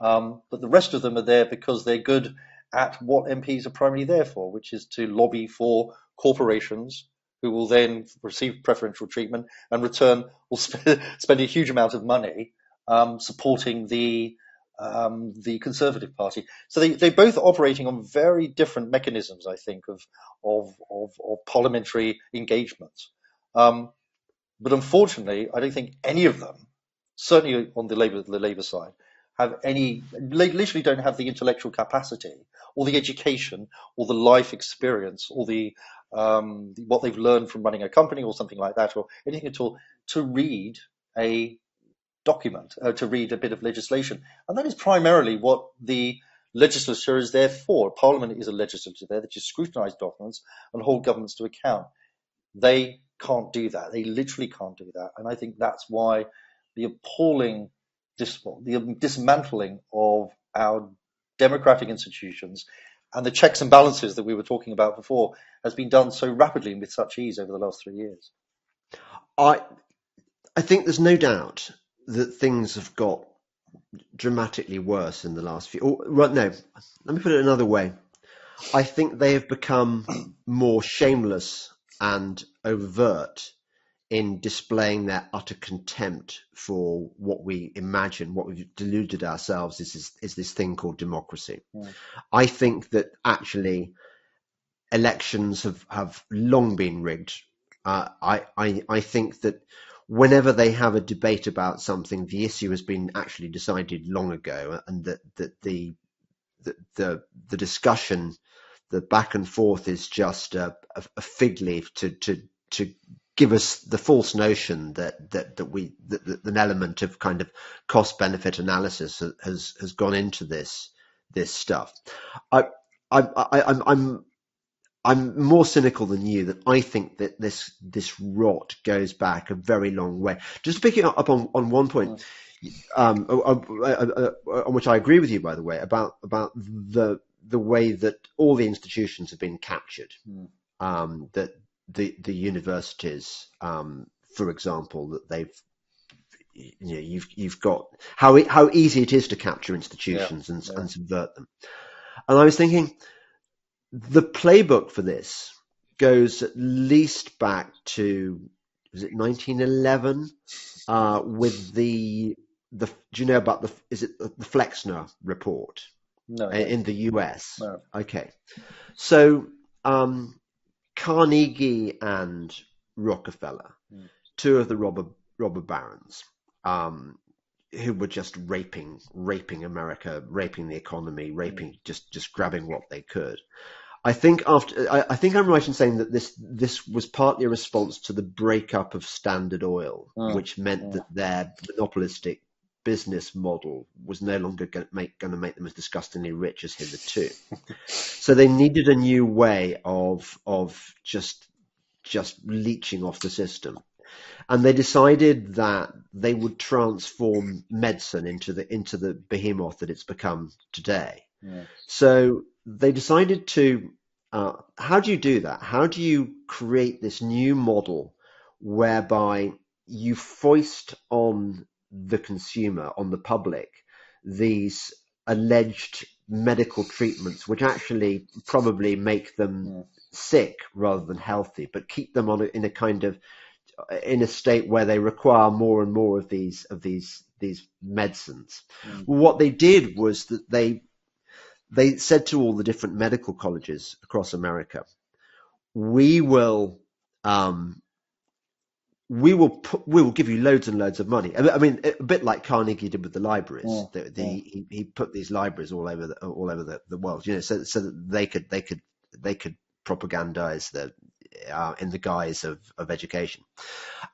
[SPEAKER 2] Um, but the rest of them are there because they're good at what MPs are primarily there for, which is to lobby for corporations who will then receive preferential treatment and return will spend, spend a huge amount of money um, supporting the um, the Conservative Party. So they, they're both operating on very different mechanisms, I think, of of, of, of parliamentary engagement. Um, but unfortunately, I don't think any of them, certainly on the Labour the Labour side, have any literally don't have the intellectual capacity or the education or the life experience or the um, what they've learned from running a company or something like that or anything at all to read a document, uh, to read a bit of legislation. And that is primarily what the legislature is there for. Parliament is a legislature there that just scrutinise documents and hold governments to account. They can't do that. They literally can't do that. And I think that's why the appalling dis- the dismantling of our democratic institutions and the checks and balances that we were talking about before has been done so rapidly and with such ease over the last three years.
[SPEAKER 1] I I think there's no doubt that things have got dramatically worse in the last few. Or, right, no, let me put it another way. I think they have become more shameless and overt in displaying their utter contempt for what we imagine, what we've deluded ourselves is, is, is this thing called democracy. Yeah. I think that actually elections have, have long been rigged. Uh, I, I, I think that whenever they have a debate about something, the issue has been actually decided long ago, and that, that the, the, the, the discussion, the back and forth is just a, a, a fig leaf to, to, to give us the false notion that that that we that, that an element of kind of cost benefit analysis has has gone into this this stuff. I I, I I'm I'm I'm more cynical than you that I think that this this rot goes back a very long way. Just picking up on, on one point, um, on which I agree with you, by the way, about about the the way that all the institutions have been captured. Mm. Um, that the the universities, um, for example, that they've you know you've you've got how how easy it is to capture institutions yeah, and, yeah. and subvert them. And I was thinking, the playbook for this goes at least back to was it 1911 uh, with the the do you know about the is it the Flexner report?
[SPEAKER 2] No.
[SPEAKER 1] In the US.
[SPEAKER 2] No.
[SPEAKER 1] Okay. So um, Carnegie and Rockefeller, mm. two of the robber robber barons, um, who were just raping raping America, raping the economy, raping mm. just just grabbing what they could. I think after I, I, think I'm right in saying that this this was partly a response to the breakup of Standard Oil, mm. which meant that their monopolistic business model was no longer going to make, going to make them as disgustingly rich as hitherto. so they needed a new way of of just just leeching off the system. And they decided that they would transform medicine into the into the behemoth that it's become today. Yeah. So they decided to. Uh, how do you do that? How do you create this new model whereby you foist on the consumer, on the public, these alleged medical treatments, which actually probably make them yeah. sick rather than healthy, but keep them on a, in a kind of in a state where they require more and more of these of these these medicines. Mm. What they did was that they they said to all the different medical colleges across America, we will um, we will put, we will give you loads and loads of money. I mean, a bit like Carnegie did with the libraries. Yeah, the, the, yeah. he, he, put these libraries all over the, all over the, the world, you know, so so that they could they could they could propagandize the uh, in the guise of of education.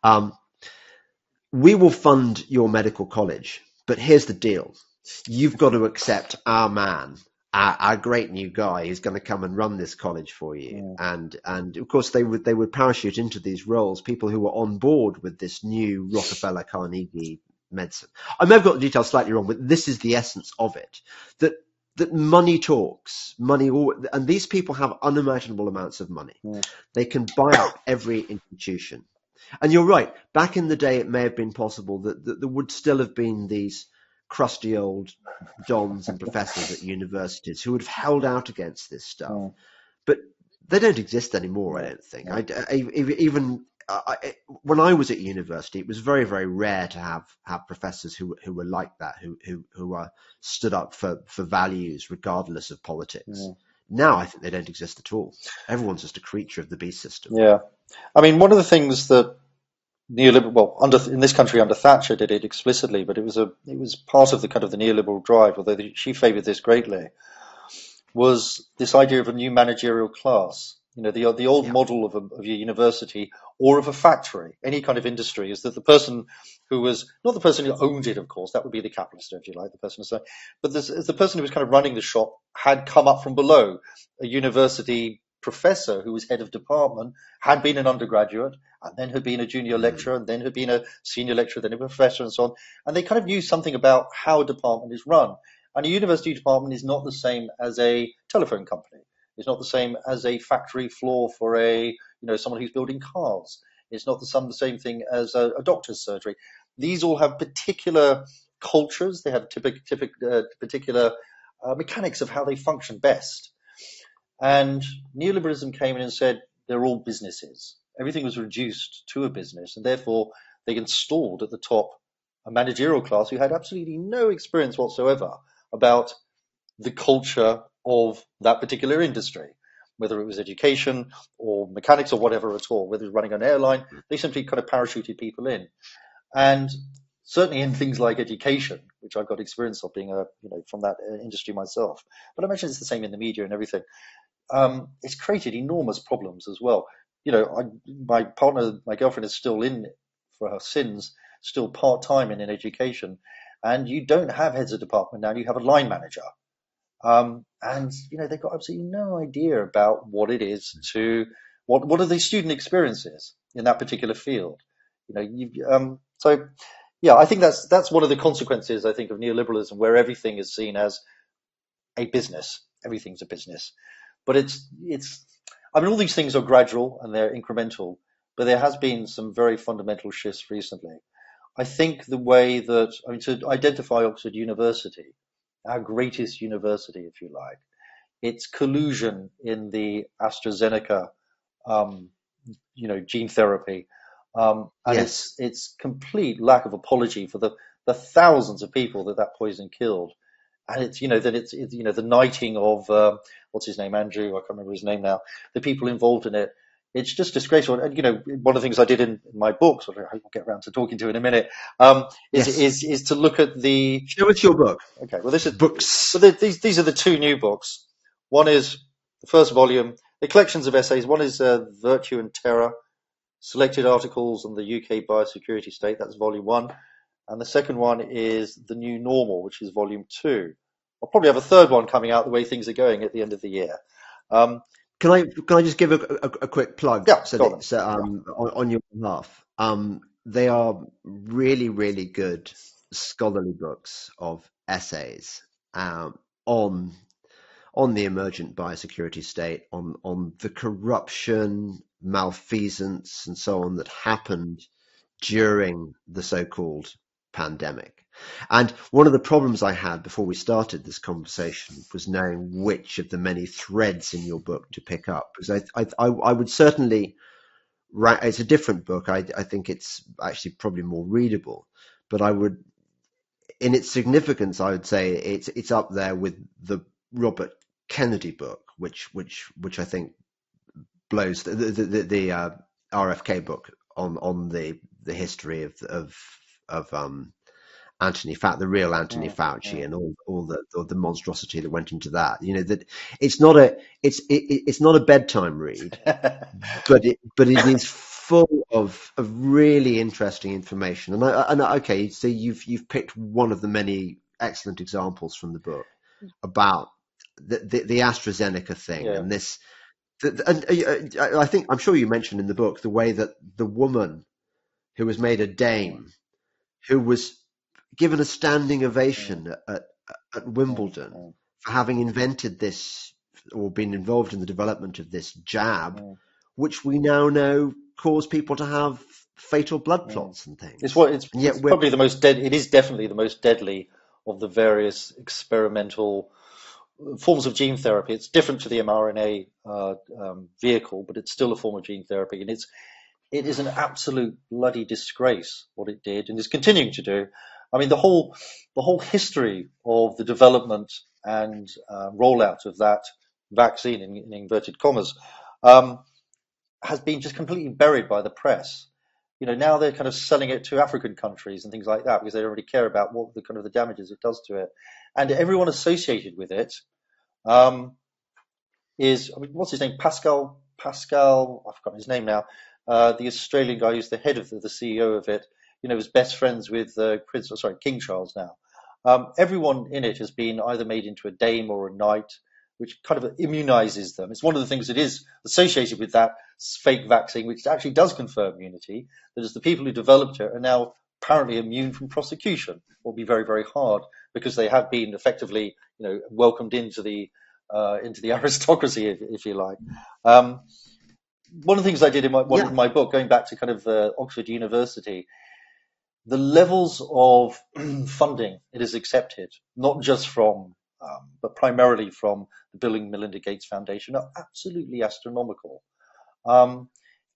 [SPEAKER 1] Um, we will fund your medical college, but here's the deal: you've got to accept our man our, our, great new guy is going to come and run this college for you. Yeah. And and of course they would they would parachute into these roles people who were on board with this new Rockefeller Carnegie medicine. I may have got the details slightly wrong, but this is the essence of it. That that money talks, money, and these people have unimaginable amounts of money. Yeah. They can buy up every institution. And you're right. Back in the day, it may have been possible that, that there would still have been these crusty old dons and professors at universities who would have held out against this stuff. Yeah. But they don't exist anymore, I don't think. Hmm. I, I, even uh, I, when I was at university, it was very, very rare to have, have professors who who were like that, who who who uh, stood up for, for values regardless of politics. Yeah. Now I think they don't exist at all. Everyone's just a creature of the beast system.
[SPEAKER 2] Yeah, I mean, one of the things that neoliberal, well, under in this country under Thatcher did it explicitly, but it was a it was part of the kind of the neoliberal drive, although she favoured this greatly, was this idea of a new managerial class. You know, the the old yeah. model of a, of a university or of a factory, any kind of industry, is that the person who was not the person who owned it, of course, that would be the capitalist, if you like, the person who, but this, the person who was kind of running the shop had come up from below, a university professor who was head of department, had been an undergraduate, and then had been a junior lecturer, and then had been a senior lecturer, then a professor, and so on. And they kind of knew something about how a department is run. And a university department is not the same as a telephone company. It's not the same as a factory floor for a, you know, someone who's building cars. It's not the, some, the same thing as a, a doctor's surgery. These all have particular cultures. They have typic, typic, uh, particular uh, mechanics of how they function best. And neoliberalism came in and said they're all businesses. Everything was reduced to a business, and therefore they installed at the top a managerial class who had absolutely no experience whatsoever about the culture of that particular industry, whether it was education or mechanics or whatever at all, whether it was running an airline, they simply kind of parachuted people in. And certainly in things like education, which I've got experience of being a, you know, from that uh, industry myself, but I imagine it's the same in the media and everything. Um, it's created enormous problems as well. You know, I, my partner, my girlfriend is still in for her sins, still part time in, in education. And you don't have heads of department now, you have a line manager. Um, and you know they've got absolutely no idea about what it is to what what are the student experiences in that particular field. You know, you, um, so yeah, I think that's that's one of the consequences I think of neoliberalism, where everything is seen as a business. Everything's a business, but it's it's. I mean, all these things are gradual and they're incremental, but there has been some very fundamental shifts recently. I think the way that I mean to identify Oxford University our greatest university, if you like. It's collusion in the AstraZeneca, um, you know, gene therapy. Um, and yes. it's, it's complete lack of apology for the, the thousands of people that that poison killed. And it's, you know, that it's, it's you know, the knighting of, uh, what's his name, Andrew, I can't remember his name now, the people involved in it it's just disgraceful. And you know, one of the things I did in, my books, which I hope we'll get around to talking to in a minute, um, is, yes. is is to look at the.
[SPEAKER 1] Show us your book.
[SPEAKER 2] Okay, well, this is books. So the, these these are the two new books. One is the first volume, the collections of essays. One is uh, Virtue and Terror, selected articles on the UK biosecurity state. That's volume one, and the second one is the new normal, which is volume two. I'll probably have a third one coming out the way things are going at the end of the year. Um,
[SPEAKER 1] can I can I just give a, a, a quick plug?
[SPEAKER 2] Yeah,
[SPEAKER 1] so, that, so um, yeah. on, on, your behalf. Um, they are really really good scholarly books of essays um, on on the emergent biosecurity state, on on the corruption, malfeasance, and so on that happened during the so-called pandemic. And one of the problems I had before we started this conversation was knowing which of the many threads in your book to pick up. Because I, I, I would certainly, write it's a different book. I, I think it's actually probably more readable, but I would, in its significance, I would say it's it's up there with the Robert Kennedy book, which which which I think blows the the, the, the uh, RFK book on on the the history of of of um, Anthony Fauci, the real Anthony yeah, Fauci, yeah. and all all the all the monstrosity that went into that. You know that it's not a it's it, it's not a bedtime read, but it but it is full of of really interesting information. And I, and okay, so you've you've picked one of the many excellent examples from the book about the the, the AstraZeneca thing yeah. and this. And uh, uh, I think I'm sure you mentioned in the book the way that the woman who was made a dame who was given a standing ovation at, at Wimbledon for having invented this or been involved in the development of this jab, which we now know cause people to have fatal blood clots and things.
[SPEAKER 2] It's what it's, it's probably the most dead. It is definitely the most deadly of the various experimental forms of gene therapy. It's different to the mRNA uh, um, vehicle, but it's still a form of gene therapy, and it's it is an absolute bloody disgrace what it did and is continuing to do. I mean, the whole the whole history of the development and uh, rollout of that vaccine, in, in inverted commas, um, has been just completely buried by the press. You know, now they're kind of selling it to African countries and things like that because they don't really care about what the kind of the damages it does to it, and everyone associated with it um, is I mean, what's his name? Pascal Pascal. I've forgotten his name now. Uh, the Australian guy who's the head of the, the CEO of it, you know, was best friends with uh, Prince, oh, sorry, King Charles now. Um, everyone in it has been either made into a dame or a knight, which kind of immunizes them. It's one of the things that is associated with that fake vaccine, which actually does confer immunity. That is, the people who developed it are now apparently immune from prosecution. Will be very, very hard because they have been effectively, you know, welcomed into the uh, into the aristocracy, if, if you like. Um, one of the things I did in my, yeah. my book, going back to kind of uh, Oxford University, the levels of funding it is accepted, not just from, um, but primarily from the Bill and Melinda Gates Foundation, are absolutely astronomical. Um,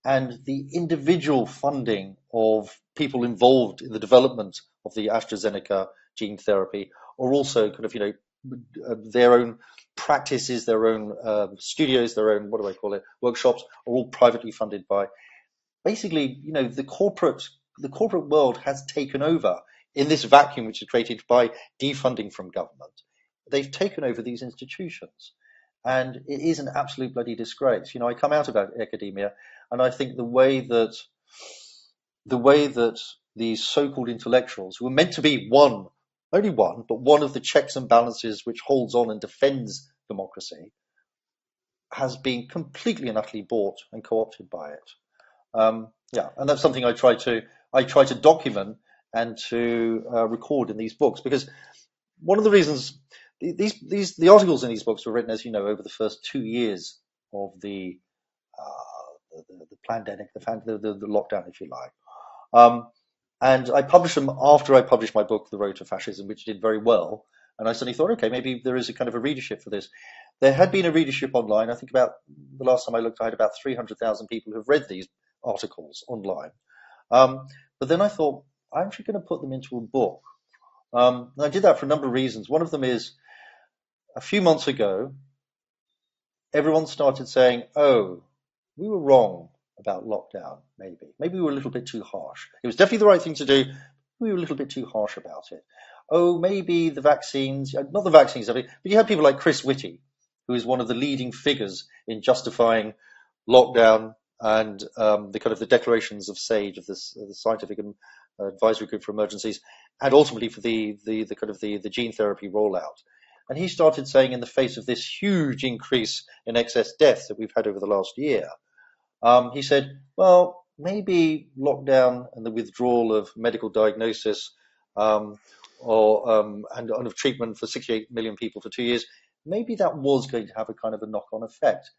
[SPEAKER 2] and the individual funding of people involved in the development of the AstraZeneca gene therapy are also kind of, you know, their own practices, their own uh, studios, their own what do I call it, workshops are all privately funded by. Basically, you know, the corporate the corporate world has taken over in this vacuum which is created by defunding from government. They've taken over these institutions. And it is an absolute bloody disgrace. You know, I come out of academia and I think the way that the way that these so-called intellectuals who are meant to be one only one, but one of the checks and balances which holds on and defends democracy, has been completely and utterly bought and co-opted by it. Um, yeah, and that's something I try to I try to document and to uh, record in these books because one of the reasons these these the articles in these books were written, as you know, over the first two years of the uh, the, the, pandemic, the, the, the, lockdown, if you like. Um, and I published them after I published my book, The Road to Fascism, which did very well. And I suddenly thought, okay, maybe there is a kind of a readership for this. There had been a readership online. I think about the last time I looked, I had about 300,000 people who've read these articles online. Um, but then I thought, I'm actually going to put them into a book. Um, I did that for a number of reasons. One of them is a few months ago, everyone started saying, oh, we were wrong about lockdown, maybe. Maybe we were a little bit too harsh. It was definitely the right thing to do. We were a little bit too harsh about it. Oh, maybe the vaccines, uh, not the vaccines, but you had people like Chris Whitty, who is one of the leading figures in justifying lockdown and um, the kind of the declarations of SAGE, of this the scientific advisory group for emergencies, and ultimately for the, the, the kind of the, the gene therapy rollout. And he started saying, in the face of this huge increase in excess deaths that we've had over the last year, um, he said, well, maybe lockdown and the withdrawal of medical diagnosis um, or um, and, and, of treatment for 68 million people for two years, maybe that was going to have a kind of a knock-on effect.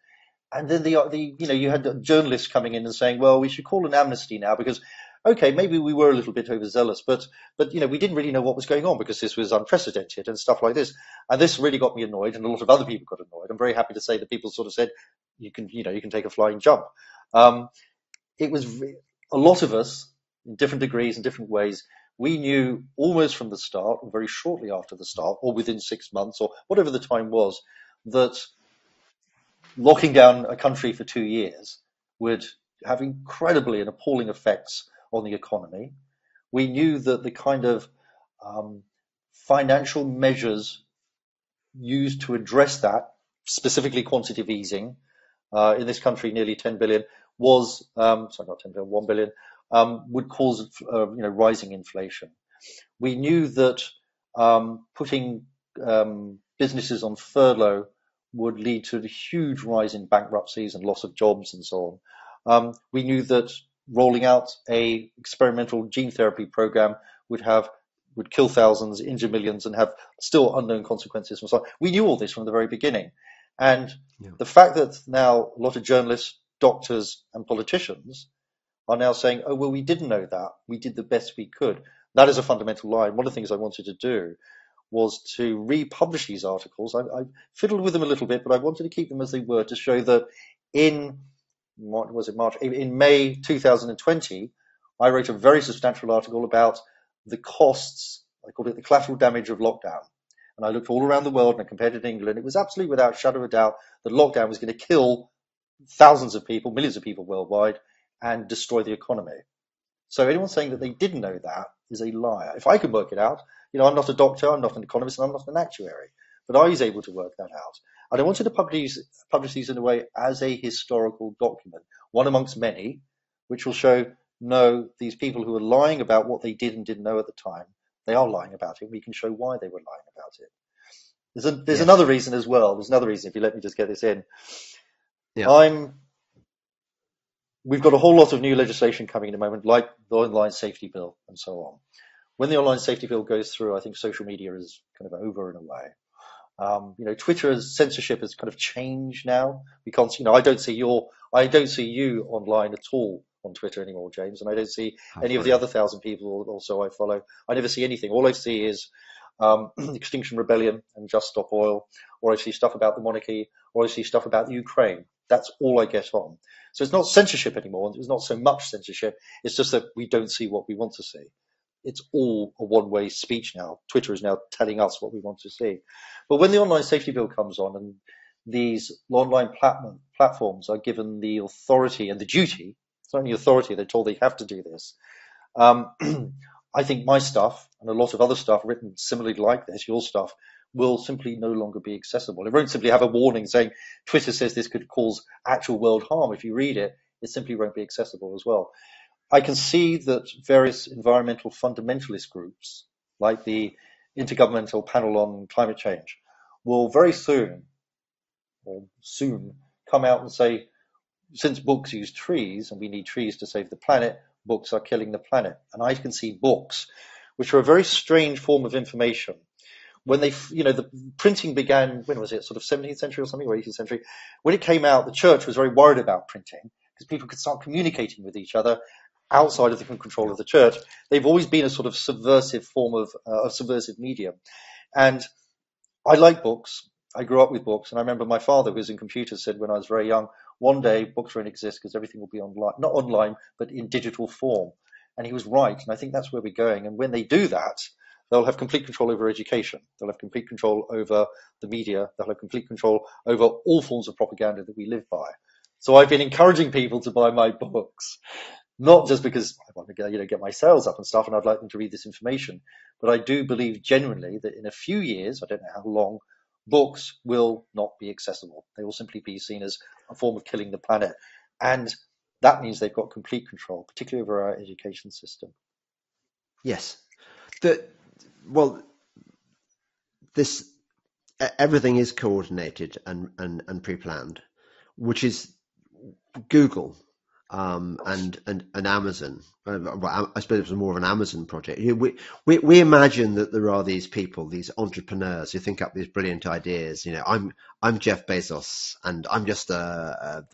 [SPEAKER 2] And then the, the you know you had journalists coming in and saying, well, we should call an amnesty now because okay, maybe we were a little bit overzealous, but but you know we didn't really know what was going on because this was unprecedented and stuff like this. And this really got me annoyed, and a lot of other people got annoyed. I'm very happy to say that people sort of said, you can you know you can take a flying jump. Um, it was a lot of us in different degrees and different ways. We knew almost from the start, or very shortly after the start, or within six months, or whatever the time was, that locking down a country for two years would have incredibly and appalling effects on the economy. We knew that the kind of um, financial measures used to address that, specifically quantitative easing, uh, in this country, nearly 10 billion, was, um, sorry, not 10 billion, 1 billion, um, would cause, uh, you know, rising inflation. We knew that um, putting um, businesses on furlough would lead to a huge rise in bankruptcies and loss of jobs and so on. Um, we knew that rolling out a experimental gene therapy program would have would kill thousands, injure millions, and have still unknown consequences from so on. We knew all this from the very beginning. And yeah. the fact that now a lot of journalists, doctors, and politicians are now saying, oh, well, we didn't know that. We did the best we could. That is a fundamental lie. One of the things I wanted to do was to republish these articles. I, I, fiddled with them a little bit, but I wanted to keep them as they were to show that in was it March in May 2020, I wrote a very substantial article about the costs. I called it the collateral damage of lockdown. And I looked all around the world and I compared it to England. It was absolutely without shadow of a doubt that lockdown was going to kill thousands of people, millions of people worldwide, and destroy the economy. So anyone saying that they didn't know that is a liar. If I can work it out, you know, I'm not a doctor, I'm not an economist, and I'm not an actuary, but I was able to work that out. And I wanted to publish, publish these in a way as a historical document, one amongst many, which will show no, these people who are lying about what they did and didn't know at the time, they are lying about it. We can show why they were lying about it. There's, a, there's yes. another reason as well. There's another reason, if you let me just get this in. Yeah. I'm we've got a whole lot of new legislation coming in a moment, like the online safety bill and so on. When the online safety bill goes through, I think social media is kind of over in a way. Um, you know, Twitter's censorship has kind of changed now because, you know, I don't see your, I don't see you online at all on Twitter anymore, James, and I don't see That's any right. of the other thousand people also I follow. I never see anything. All I see is um, Extinction Rebellion and Just Stop Oil, or I see stuff about the monarchy, or I see stuff about the Ukraine. That's all I get on. So it's not censorship anymore. It's not so much censorship. It's just that we don't see what we want to see. It's all a one-way speech now. Twitter is now telling us what we want to see. But when the online safety bill comes on and these online platforms are given the authority and the duty, it's not only authority, they're told they have to do this. Um, I think my stuff and a lot of other stuff written similarly like this, your stuff, will simply no longer be accessible. It won't simply have a warning saying Twitter says this could cause actual world harm. If you read it, it simply won't be accessible as well. I can see that various environmental fundamentalist groups, like the Intergovernmental Panel on Climate Change, will very soon, or soon, come out and say, since books use trees and we need trees to save the planet, books are killing the planet. And I can see books, which are a very strange form of information, when they, you know, the printing began, when was it, sort of 17th century or something, or 18th century? When it came out, the church was very worried about printing because people could start communicating with each other outside of the control of the church. They've always been a sort of subversive form of uh, a subversive medium. And I like books. I grew up with books, and I remember my father, who was in computers, said when I was very young, one day books won't exist because everything will be online, not online, but in digital form. And he was right, and I think that's where we're going. And when they do that, They'll have complete control over education. They'll have complete control over the media. They'll have complete control over all forms of propaganda that we live by. So I've been encouraging people to buy my books, not just because I want to get, you know, get my sales up and stuff and I'd like them to read this information, but I do believe genuinely that in a few years, I don't know how long, books will not be accessible. They will simply be seen as a form of killing the planet. And that means they've got complete control, particularly over our education system.
[SPEAKER 1] Yes. The, well, this everything is coordinated and, and, and pre-planned, which is Google um, and, and and Amazon. Uh, I suppose it was more of an Amazon project. We, we we imagine that there are these people, these entrepreneurs who think up these brilliant ideas. You know, I'm I'm Jeff Bezos, and I'm just a,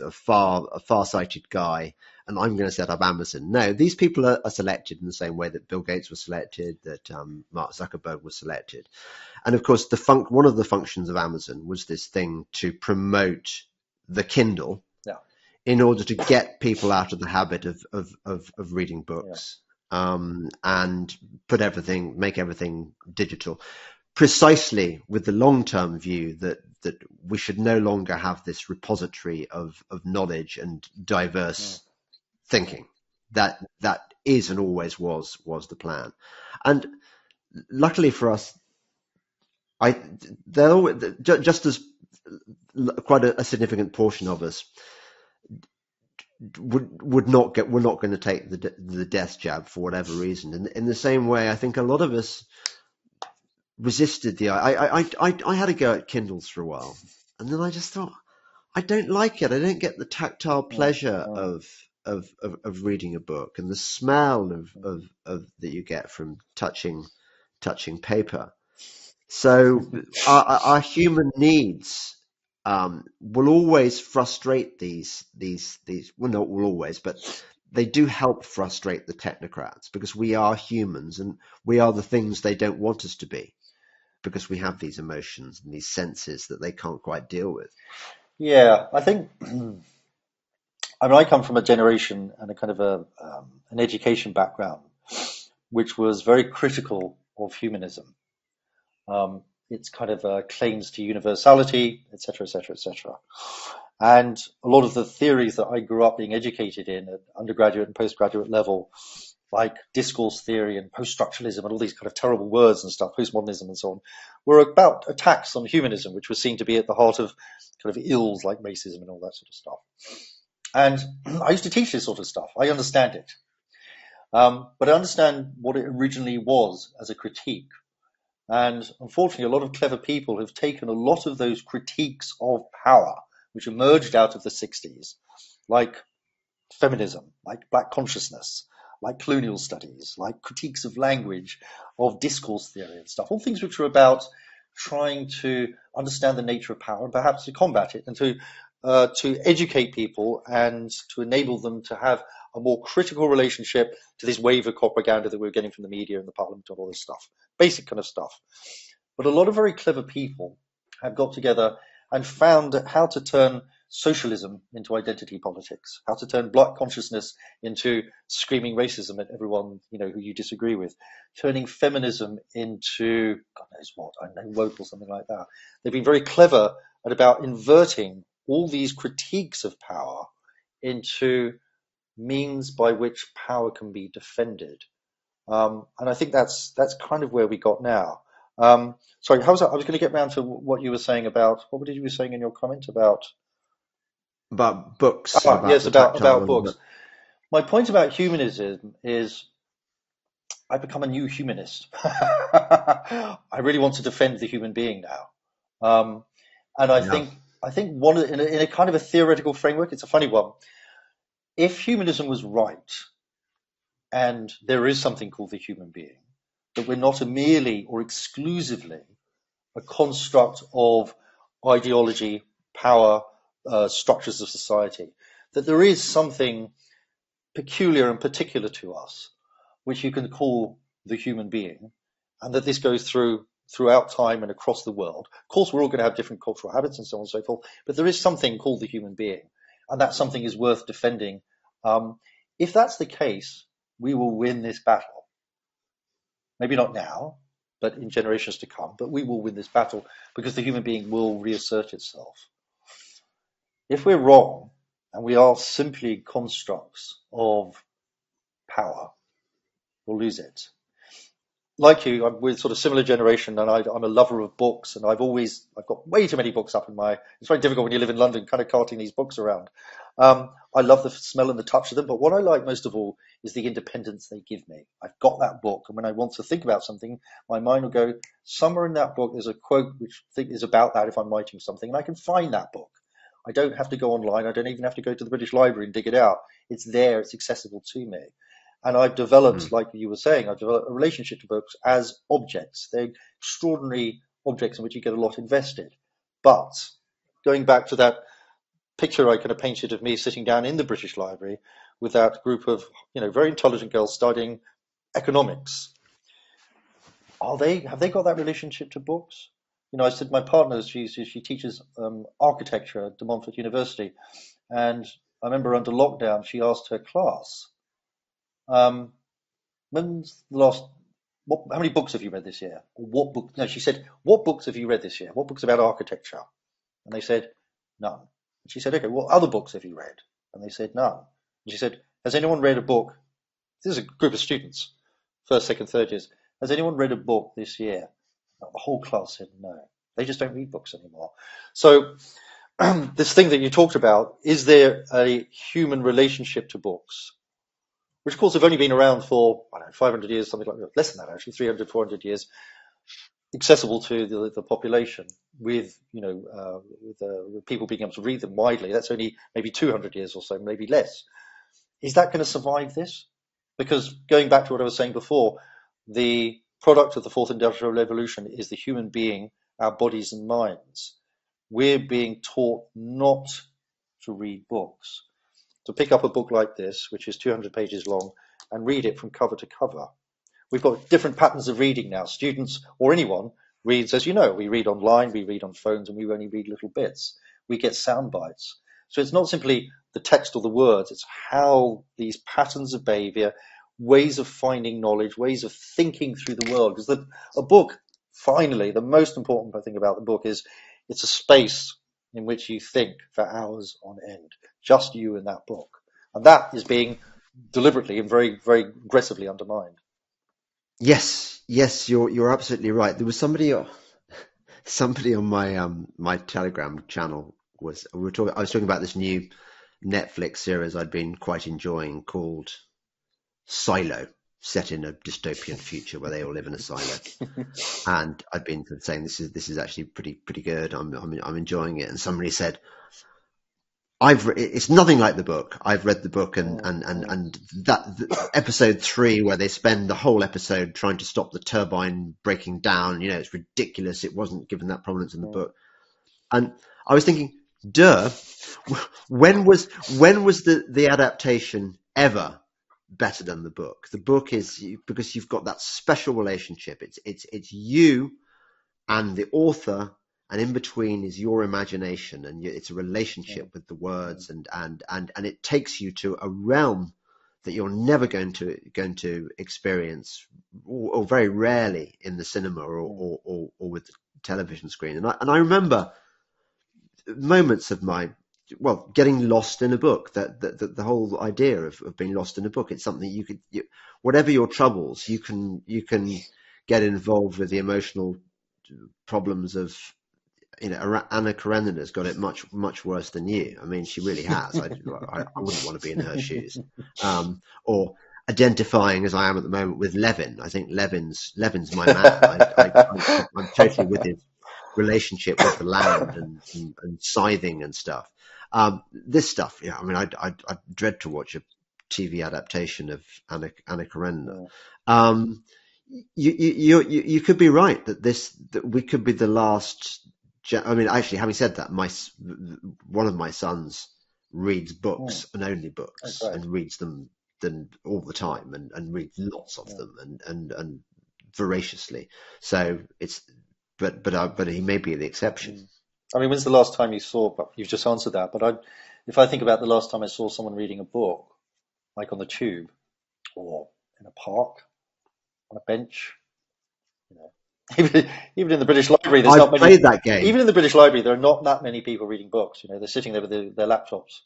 [SPEAKER 1] a, a far a far-sighted guy, and I'm going to set up Amazon. No, these people are, are, selected in the same way that Bill Gates was selected, that um, Mark Zuckerberg was selected, and of course, the fun- one of the functions of Amazon was this thing to promote the Kindle in order to get people out of the habit of of of, of reading books yeah. um, and put everything, make everything digital, precisely with the long term view that that we should no longer have this repository of of knowledge and diverse yeah. thinking. That that is and always was was the plan, and luckily for us, I there just as quite a, a significant portion of us would would not get we're not going to take the the death jab for whatever reason. And in the same way, I think a lot of us resisted the. I I I I had a go at Kindles for a while, and then I just thought I don't like it. I don't get the tactile pleasure of. Of, of, of reading a book and the smell of, of, of that you get from touching touching paper. So our, our human needs um, will always frustrate these these these. Well, not will always, but they do help frustrate the technocrats because we are humans and we are the things they don't want us to be because we have these emotions and these senses that they can't quite deal with.
[SPEAKER 2] Yeah, I think. I mean, I come from a generation and a kind of a um, an education background, which was very critical of humanism. Um, its kind of uh, claims to universality, etc., etc., etc. And a lot of the theories that I grew up being educated in at undergraduate and postgraduate level, like discourse theory and post-structuralism and all these kind of terrible words and stuff, postmodernism and so on, were about attacks on humanism, which was seen to be at the heart of kind of ills like racism and all that sort of stuff. And I used to teach this sort of stuff. I understand it. Um, but I understand what it originally was as a critique. And unfortunately, a lot of clever people have taken a lot of those critiques of power, which emerged out of the 60s, like feminism, like black consciousness, like colonial studies, like critiques of language, of discourse theory and stuff, all things which are about trying to understand the nature of power and perhaps to combat it and to uh, to educate people and to enable them to have a more critical relationship to this wave of propaganda that we're getting from the media and the parliament and all this stuff, basic kind of stuff. But a lot of very clever people have got together and found how to turn socialism into identity politics, how to turn black consciousness into screaming racism at everyone, you know, who you disagree with, turning feminism into God knows what, I know woke or something like that. They've been very clever at about inverting all these critiques of power into means by which power can be defended. Um, and I think that's that's kind of where we got now. Um, sorry, how was that? I was going to get round to what you were saying about what did you were saying in your comment about
[SPEAKER 1] about books.
[SPEAKER 2] Ah, about yes, about about books. My point about humanism is I've become a new humanist. I really want to defend the human being now, um, and I yeah. think I think one in a, in a kind of a theoretical framework, it's a funny one. If humanism was right, and there is something called the human being, that we're not merely or exclusively a construct of ideology, power, uh, structures of society, that there is something peculiar and particular to us, which you can call the human being, and that this goes through throughout time and across the world. Of course, we're all going to have different cultural habits and so on and so forth, but there is something called the human being, and that something is worth defending. Um, if that's the case, we will win this battle. Maybe not now, but in generations to come, but we will win this battle because the human being will reassert itself. If we're wrong, and we are simply constructs of power, we'll lose it like you, I'm with sort of similar generation, and I, am a lover of books, and I've always I've got way too many books up in my. It's very difficult when you live in London, kind of carting these books around. Um, I love the smell and the touch of them, but what I like most of all is the independence they give me. I've got that book, and when I want to think about something, my mind will go somewhere in that book. There's a quote which is about that if I'm writing something, and I can find that book. I don't have to go online. I don't even have to go to the British Library and dig it out. It's there. It's accessible to me. And I've developed, mm. like you were saying, I've developed a relationship to books as objects. They're extraordinary objects in which you get a lot invested. But going back to that picture I kind of painted of me sitting down in the British Library with that group of, you know, very intelligent girls studying economics. Are they, have they got that relationship to books? You know, I said my partner, she, she teaches um, architecture at De Montfort University. And I remember under lockdown, she asked her class, um, when's the last? What, how many books have you read this year? What book? No, she said, what books have you read this year? What books about architecture? And they said, none. And she said, okay, what other books have you read? And they said, none. And she said, has anyone read a book? This is a group of students, first, second, third years. Has anyone read a book this year? The whole class said no. They just don't read books anymore. So this thing that you talked about, is there a human relationship to books? Which of course have only been around for, I don't know, 500 years, something like that, less than that actually, 300, 400 years, accessible to the, the population with, you know, uh, with, uh, with people being able to read them widely. That's only maybe 200 years or so, maybe less. Is that going to survive this? Because going back to what I was saying before, the product of the fourth industrial revolution is the human being, our bodies and minds. We're being taught not to read books, to pick up a book like this, which is 200 pages long, and read it from cover to cover. We've got different patterns of reading now. Students or anyone reads, as you know, we read online, we read on phones, and we only read little bits. We get sound bites. So it's not simply the text or the words, it's how these patterns of behavior, ways of finding knowledge, ways of thinking through the world. Because a book, finally, the most important thing about the book is it's a space in which you think for hours on end, just you and that book. And that is being deliberately and very, very aggressively undermined.
[SPEAKER 1] Yes, yes, you're you're absolutely right. There was somebody somebody on my um my Telegram channel was we were talking. I was talking about this new Netflix series I'd been quite enjoying called Silo, set in a dystopian future where they all live in a silo. and I'd been saying this is this is actually pretty pretty good. I'm I'm, I'm enjoying it. And somebody said, I've it's nothing like the book. I've read the book and oh, and and and that episode three where they spend the whole episode trying to stop the turbine breaking down. You know, it's ridiculous. It wasn't given that prominence in the book. And I was thinking, duh, when was when was the the adaptation ever better than the book? The book is because you've got that special relationship. It's it's it's you and the author and in between is your imagination and it's a relationship with the words and and and and it takes you to a realm that you're never going to going to experience or, or very rarely in the cinema or, or, or, or with the television screen. And I, and I remember moments of my well getting lost in a book that, that, that the whole idea of, of being lost in a book. It's something you could you, whatever your troubles you can you can get involved with the emotional problems of you know, Anna Karenina has got it much, much worse than you. I mean, she really has. I, I, I wouldn't want to be in her shoes. Um, or identifying as I am at the moment with Levin. I think Levin's, Levin's my man. I, am totally with his relationship with the land and, and, and scything and stuff. Um, this stuff, yeah, I mean, I, I, I dread to watch a TV adaptation of Anna, Anna Karenina. Um, you, you, you, you could be right that this, that we could be the last I mean, actually, having said that, my one of my sons reads books yeah. and only books and reads them them all the time and, and reads lots of yeah. them and, and, and voraciously. So it's, but, but, uh, but he may be the exception. Mm.
[SPEAKER 2] I mean, when's the last time you saw, but you've just answered that, but I, if I think about the last time I saw someone reading a book, like on the tube or in a park, on a bench, you know, even, even in the British Library, there's
[SPEAKER 1] I've
[SPEAKER 2] not
[SPEAKER 1] many. Played that game.
[SPEAKER 2] Even in the British Library, there are not that many people reading books. You know, they're sitting there with their, their laptops.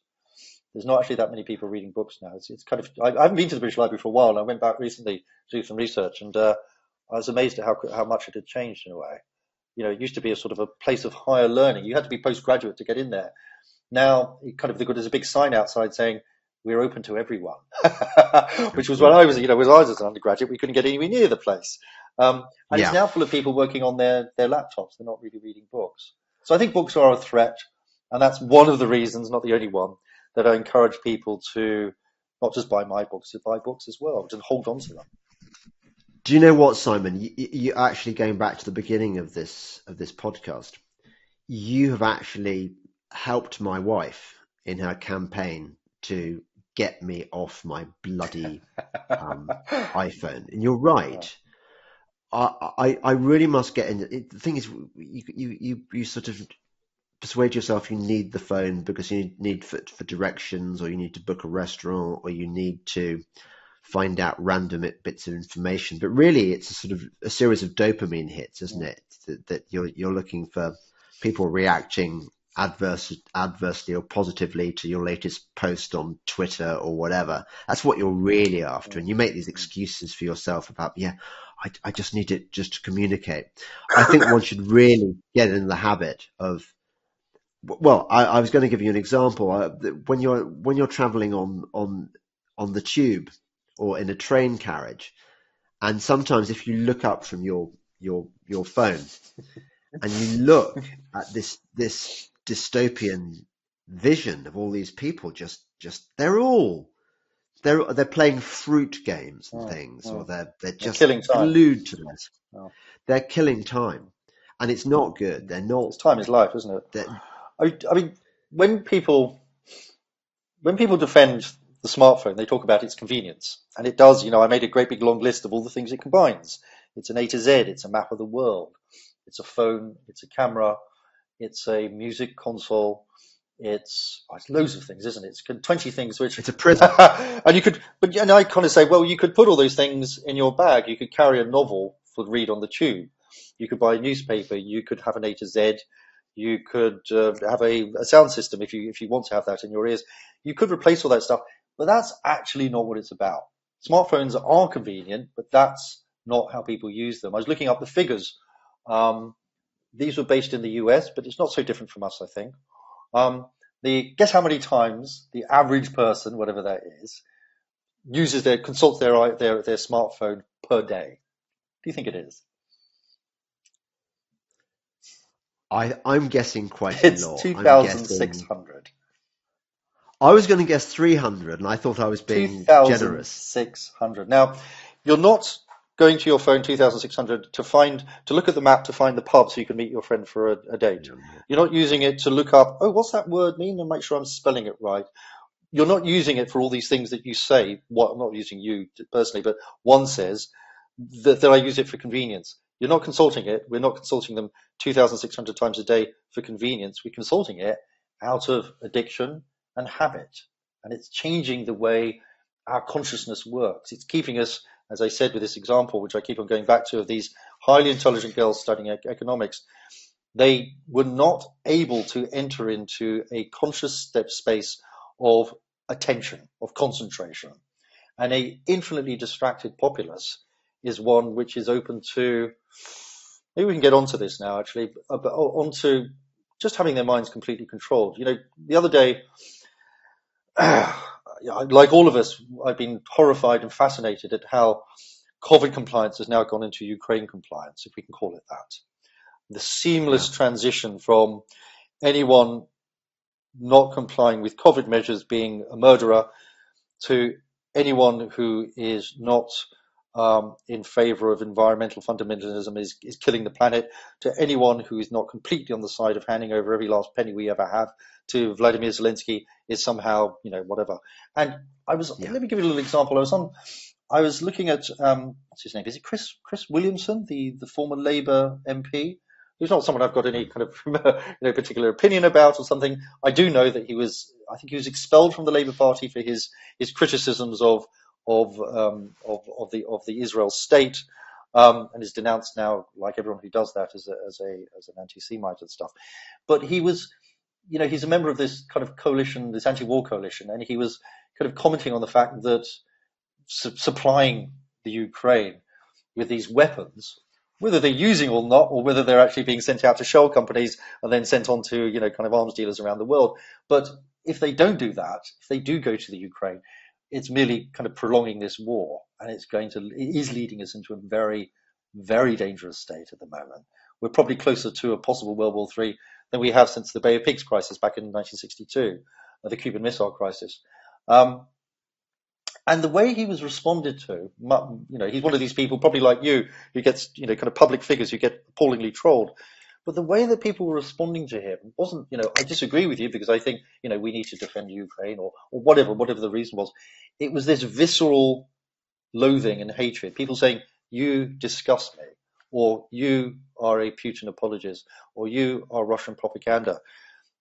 [SPEAKER 2] There's not actually that many people reading books now. It's, it's kind of. I, I, haven't been to the British Library for a while, and I went back recently to do some research, and uh, I was amazed at how how much it had changed in a way. You know, it used to be a sort of a place of higher learning. You had to be postgraduate to get in there. Now, it kind of there's a big sign outside saying we're open to everyone, which was when I was, you know, when I was an undergraduate, we couldn't get anywhere near the place. Um, and yeah. it's now full of people working on their, their laptops. They're not really reading books. So I think books are a threat. And that's one of the reasons, not the only one, that I encourage people to not just buy my books, but buy books as well, and hold on to them.
[SPEAKER 1] Do you know what, Simon? You, you actually going back to the beginning of this of this podcast. You have actually helped my wife in her campaign to get me off my bloody um, iPhone. And you're right. I, I, really must get in. It, the thing is, you, you, you, you sort of persuade yourself you need the phone because you need for, for directions or you need to book a restaurant or you need to find out random bits of information. But really, it's a sort of a series of dopamine hits, isn't it? That, that you're, you're looking for people reacting adverse, adversely or positively to your latest post on Twitter or whatever. That's what you're really after. And you make these excuses for yourself about, yeah, I, I just need it just to communicate. I think one should really get in the habit of, well, I, I was going to give you an example. Uh, when you're, when you're traveling on, on, on the tube or in a train carriage, and sometimes if you look up from your, your, your phone and you look at this, this dystopian vision of all these people just just they're all they're they're playing fruit games and
[SPEAKER 2] Mm,
[SPEAKER 1] things,
[SPEAKER 2] mm.
[SPEAKER 1] or they're they're just
[SPEAKER 2] killing time.
[SPEAKER 1] glued to this.
[SPEAKER 2] Oh.
[SPEAKER 1] They're killing time, and it's not good. They're not.
[SPEAKER 2] It's time is life, isn't it? I, I mean, when people when people defend the smartphone, they talk about its convenience, and it does. You know, I made a great big long list of all the things it combines. It's an A to Z. It's a map of the world. It's a phone. It's a camera. It's a music console. It's, oh, it's loads of things, isn't it? It's twenty things which
[SPEAKER 1] it's a prison.
[SPEAKER 2] and you could, but and I kind of say, well, you could put all those things in your bag. You could carry a novel for read on the tube. You could buy a newspaper. You could have an A to Z. You could uh, have a, a sound system if you if you want to have that in your ears. You could replace all that stuff, but that's actually not what it's about. Smartphones are convenient, but that's not how people use them. I was looking up the figures. Um, these were based in the US, but it's not so different from us, I think. Um, the guess how many times the average person, whatever that is, uses their consults their their their smartphone per day. Do you think it is?
[SPEAKER 1] I I'm guessing quite
[SPEAKER 2] It's
[SPEAKER 1] a lot.
[SPEAKER 2] two
[SPEAKER 1] I'm
[SPEAKER 2] thousand six hundred.
[SPEAKER 1] I was going to guess 300, and I thought I was being
[SPEAKER 2] Two
[SPEAKER 1] generous.
[SPEAKER 2] six hundred. Now, you're not going to your phone two thousand six hundred to find to look at the map to find the pub so you can meet your friend for a, a date. You're not using it to look up, oh, what's that word mean, and make sure I'm spelling it right. You're not using it for all these things that you say. What I'm not using you personally, but one says that, that I use it for convenience. You're not consulting it. We're not consulting them 2,600 times a day for convenience. We're consulting it out of addiction and habit. And it's changing the way our consciousness works. It's keeping us, as I said with this example, which I keep on going back to, of these highly intelligent girls studying ec- economics. They were not able to enter into a conscious step space of attention, of concentration. And a infinitely distracted populace is one which is open to, maybe we can get onto this now actually, uh, but onto just having their minds completely controlled. You know, the other day, like all of us, I've been horrified and fascinated at how COVID compliance has now gone into Ukraine compliance, if we can call it that. The seamless transition from anyone not complying with COVID measures being a murderer to anyone who is not um, in favor of environmental fundamentalism is, is killing the planet, to anyone who is not completely on the side of handing over every last penny we ever have to Vladimir Zelensky is somehow, you know, whatever. And I was,
[SPEAKER 1] Yeah.
[SPEAKER 2] let me give you a little example. I was on, I was looking at, um, what's his name? Is it Chris, Chris Williamson, the, the former Labour MP? Who's not someone I've got any kind of you know, particular opinion about or something. I do know that he was, I think he was expelled from the Labour Party for his, his criticisms of, of, um, of, of the, of the Israel state. Um, and is denounced now, like everyone who does that, as a, as a, as an anti-Semite and stuff. But he was, you know, he's a member of this kind of coalition, this anti-war coalition, and he was kind of commenting on the fact that su- supplying the Ukraine with these weapons, whether they're using or not, or whether they're actually being sent out to shell companies and then sent on to, you know, kind of arms dealers around the world. But if they don't do that, if they do go to the Ukraine, it's merely kind of prolonging this war, and it's going to it is leading us into a very, very dangerous state at the moment. We're probably closer to a possible World War III than we have since the Bay of Pigs crisis back in 1962, uh, the Cuban Missile Crisis. Um, and the way he was responded to, you know, he's one of these people, probably like you, who gets, you know, kind of public figures who get appallingly trolled. But the way that people were responding to him wasn't, you know, I disagree with you because I think, you know, we need to defend Ukraine or, or whatever, whatever the reason was. It was this visceral loathing and hatred. People saying, you disgust me, or you are a Putin apologist, or you are Russian propaganda.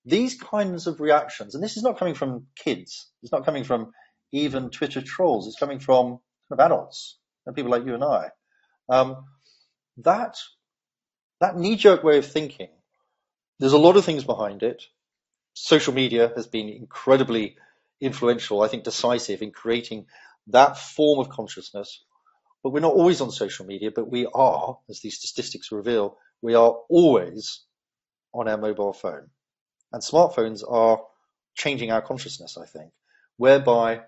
[SPEAKER 2] These kinds of reactions, and this is not coming from kids, it's not coming from even Twitter trolls, it's coming from kind of adults and people like you and I. Um, that that knee-jerk way of thinking, there's a lot of things behind it. Social media has been incredibly influential, I think decisive in creating that form of consciousness. But we're not always on social media, but we are, as these statistics reveal, we are always on our mobile phone. And smartphones are changing our consciousness, I think, whereby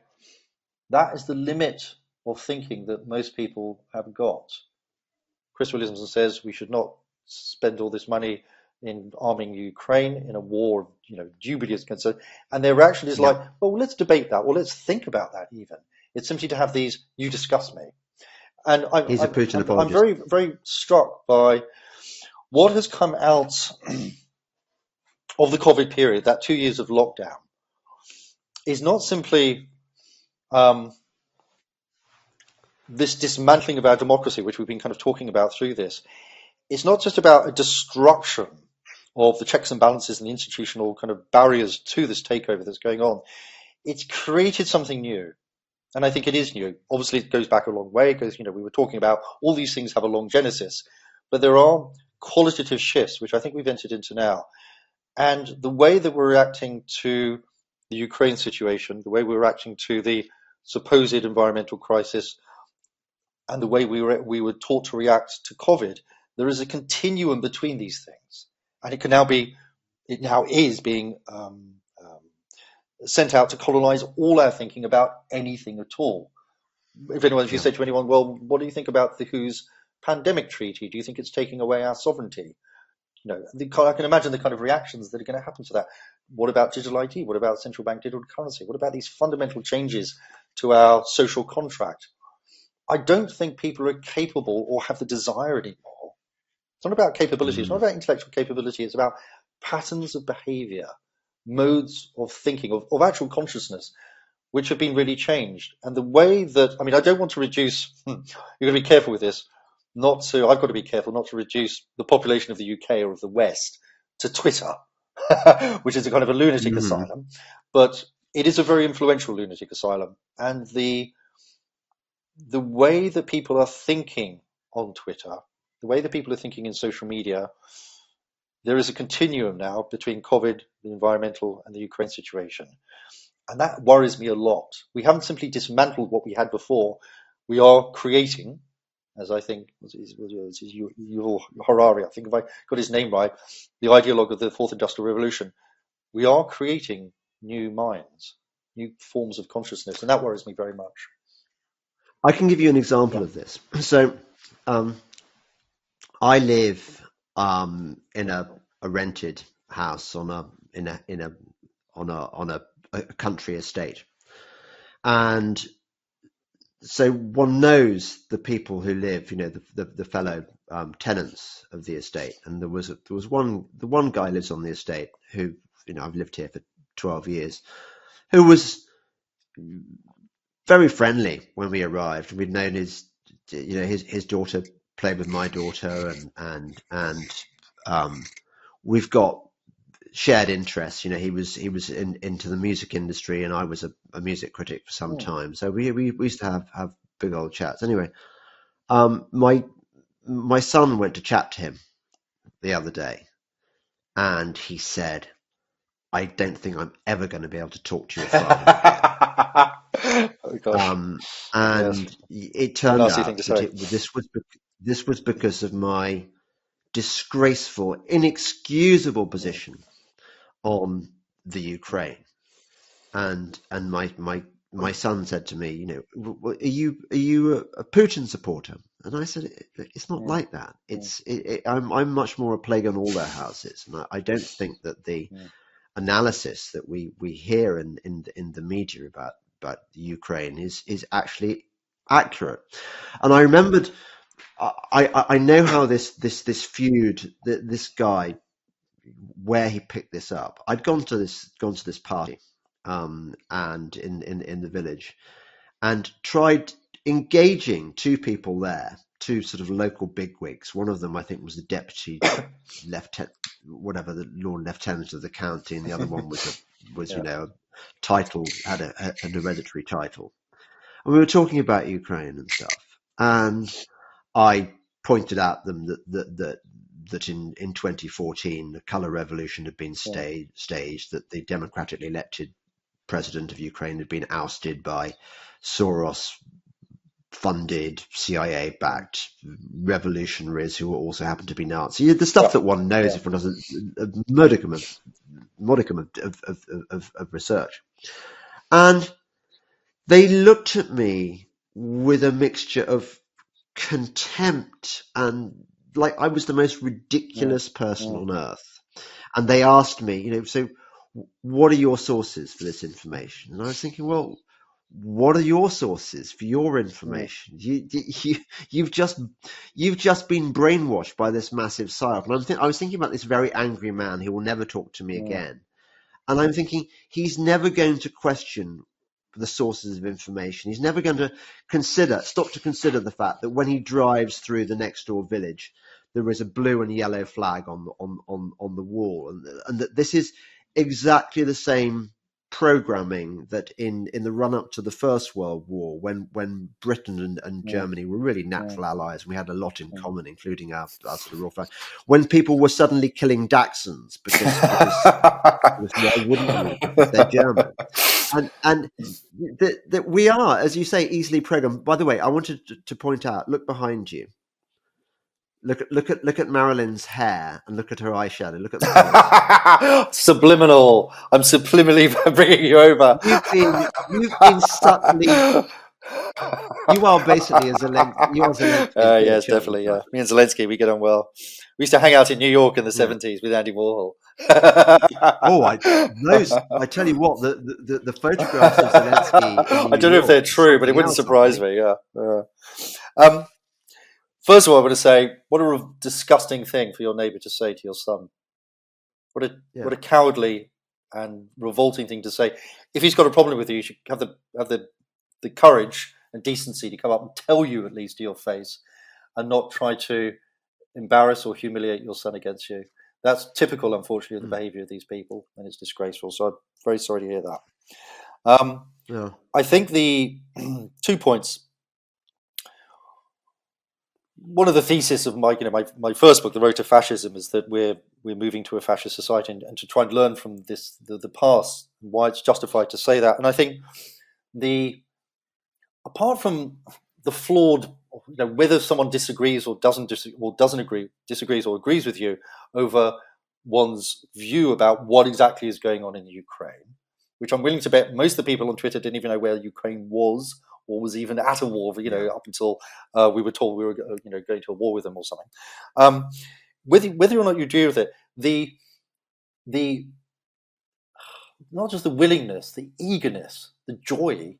[SPEAKER 2] that is the limit of thinking that most people have got. Chris Williamson says we should not spend all this money in arming Ukraine in a war, you know, dubious concern. And their reaction is
[SPEAKER 1] Yeah.
[SPEAKER 2] like, well, let's debate that. Well, let's think about that even. It's simply to have these, you disgust me. And I'm,
[SPEAKER 1] He's a Putin
[SPEAKER 2] I'm, I'm very, very struck by what has come out of the COVID period, that two years of lockdown, is not simply um, this dismantling of our democracy, which we've been kind of talking about through this. It's not just about a destruction of the checks and balances and the institutional kind of barriers to this takeover that's going on. It's created something new. And I think it is new. Obviously, it goes back a long way because, you know, we were talking about all these things have a long genesis, but there are qualitative shifts, which I think we've entered into now. And the way that we're reacting to the Ukraine situation, the way we're reacting to the supposed environmental crisis, and the way we were, we were taught to react to COVID, there is a continuum between these things. And it can now be, it now is being um, sent out to colonize all our thinking about anything at all. If anyone, if you
[SPEAKER 1] Yeah.
[SPEAKER 2] say to anyone, well, what do you think about the WHO's pandemic treaty? Do you think it's taking away our sovereignty? You know, the, I can imagine the kind of reactions that are going to happen to that. What about digital ID? What about central bank digital currency? What about these fundamental changes to our social contract? I don't think people are capable or have the desire anymore. It's not about capability. It's not
[SPEAKER 1] Mm.
[SPEAKER 2] about intellectual capability. It's about patterns of behavior, modes of thinking, of, of actual consciousness, which have been really changed. And the way that, I mean, I don't want to reduce, hmm, you're going to be careful with this, not to, I've got to be careful not to reduce the population of the UK or of the West to Twitter, which is a kind of a lunatic
[SPEAKER 1] Mhm.
[SPEAKER 2] asylum. But it is a very influential lunatic asylum. And the, the way that people are thinking on Twitter, the way that people are thinking in social media, there is a continuum now between COVID, the environmental, and the Ukraine situation. And that worries me a lot. We haven't simply dismantled what we had before. We are creating, as I think was is, Yuval Harari, I think if I got his name right, the ideologue of the fourth industrial revolution. We are creating new minds, new forms of consciousness, and that worries me very much.
[SPEAKER 1] I can give you an example
[SPEAKER 2] Yeah.
[SPEAKER 1] of this. So, um, I live um, in a, a rented house on a in a in a on a on a, a country estate, and so one knows the people who live, you know, the the, the fellow um, tenants of the estate. And there was a, there was one the one guy lives on the estate who you know I've lived here for twelve years, who was very friendly when we arrived. We'd known his you know his his daughter played with my daughter and and and um, we've got shared interests. You know, he was he was in, into the music industry, and I was a, a music critic for some
[SPEAKER 2] Hmm.
[SPEAKER 1] time. So we, we we used to have have big old chats. Anyway, um, my my son went to chat to him the other day, and he said, "I don't think I'm ever going to be able to talk to your father."
[SPEAKER 2] oh
[SPEAKER 1] Um,
[SPEAKER 2] yes,
[SPEAKER 1] and it
[SPEAKER 2] a
[SPEAKER 1] turned out that it, this was this was because of my disgraceful, inexcusable position on the Ukraine. And and my my my son said to me, you know, "W- w- are you are you a, Putin supporter? And I said, it's not
[SPEAKER 2] Hmm.
[SPEAKER 1] like that. It's it, it, I'm I'm much more a plague on all their houses, and I, I don't think that the
[SPEAKER 2] Hmm.
[SPEAKER 1] analysis that we we hear in in the, in the media about about the Ukraine is is actually accurate. And I remembered, I I, I know how this this this feud, th- this guy, where he picked this up. I'd gone to this gone to this party, um, and in in in the village, and tried engaging two people there, two sort of local bigwigs. One of them, I think, was the deputy lieutenant, whatever the Lord Lieutenant of the county, and the other one was a, was
[SPEAKER 2] Yeah.
[SPEAKER 1] you know a title had a, a, an hereditary title. And we were talking about Ukraine and stuff, and I pointed out them that that that, that in in 2014 the color revolution had been staged, staged that the democratically elected president of Ukraine had been ousted by Soros funded CIA backed revolutionaries who also happened to be Nazi. The stuff that one knows
[SPEAKER 2] Yeah.
[SPEAKER 1] if one does a, uh, a modicum of modicum of, of, of, of research. And they looked at me with a mixture of contempt and like I was the most ridiculous person
[SPEAKER 2] Mm.
[SPEAKER 1] on earth. And they asked me, you know, so what are your sources for this information? And I was thinking, well, what are your sources for your information? You, you, you've just, you've just been brainwashed by this massive psyop. And I'm th- I was thinking about this very angry man who will never talk to me
[SPEAKER 2] Mm.
[SPEAKER 1] again. And I'm thinking he's never going to question the sources of information. He's never going to consider, stop to consider the fact that when he drives through the next door village, there is a blue and yellow flag on the, on, on, on the wall. And, and that this is exactly the same programming that in, in the run up to the First World War, when, when Britain and, and
[SPEAKER 2] Mm.
[SPEAKER 1] Germany were really natural allies and we had a lot in
[SPEAKER 2] Mm.
[SPEAKER 1] common, including our, our sort of Royal flag, when people were suddenly killing Dachshunds because, because because why wouldn't? Because they're German. And and that that we are, as you say, easily programmed. By the way, I wanted to, to point out. Look behind you. Look at look at look at Marilyn's hair and look at her eyeshadow. Look at the
[SPEAKER 2] Subliminal. I'm subliminally bringing you over.
[SPEAKER 1] You've been you've been subtly. You are basically a Zelen, you are Zelensky's
[SPEAKER 2] Uh, yes, definitely. Yeah,
[SPEAKER 1] right?
[SPEAKER 2] me and Zelensky, we get on well. We used to hang out in New York in the
[SPEAKER 1] Yeah.
[SPEAKER 2] seventies with Andy Warhol.
[SPEAKER 1] Oh, I those. I tell you what, the the, the photographs of Zelensky.
[SPEAKER 2] I don't know if they're true, but it wouldn't surprise me. Yeah. yeah. Um, first of all, I want to say, what a disgusting thing for your neighbour to say to your son. What a
[SPEAKER 1] Yeah.
[SPEAKER 2] what a cowardly and revolting thing to say. If he's got a problem with you, you should have the have the the courage and decency to come up and tell you at least to your face, and not try to embarrass or humiliate your son against you. That's typical, unfortunately, of the
[SPEAKER 1] Mm.
[SPEAKER 2] behaviour of these people, and it's disgraceful. So I'm very sorry to hear that. Um,
[SPEAKER 1] Yeah.
[SPEAKER 2] I think the two points. One of the theses of my, you know, my, my first book, The Road to Fascism, is that we're we're moving to a fascist society, and, and to try and learn from this the, the past, and why it's justified to say that. And I think the apart from the flawed, you know, whether someone disagrees or doesn't or doesn't agree, disagrees or agrees with you over one's view about what exactly is going on in Ukraine, which I'm willing to bet most of the people on Twitter didn't even know where Ukraine was or was even at a war. You know, up until uh, we were told we were, you know, going to a war with them or something. Um, whether whether or not you agree with it, the the not just the willingness, the eagerness, the joy,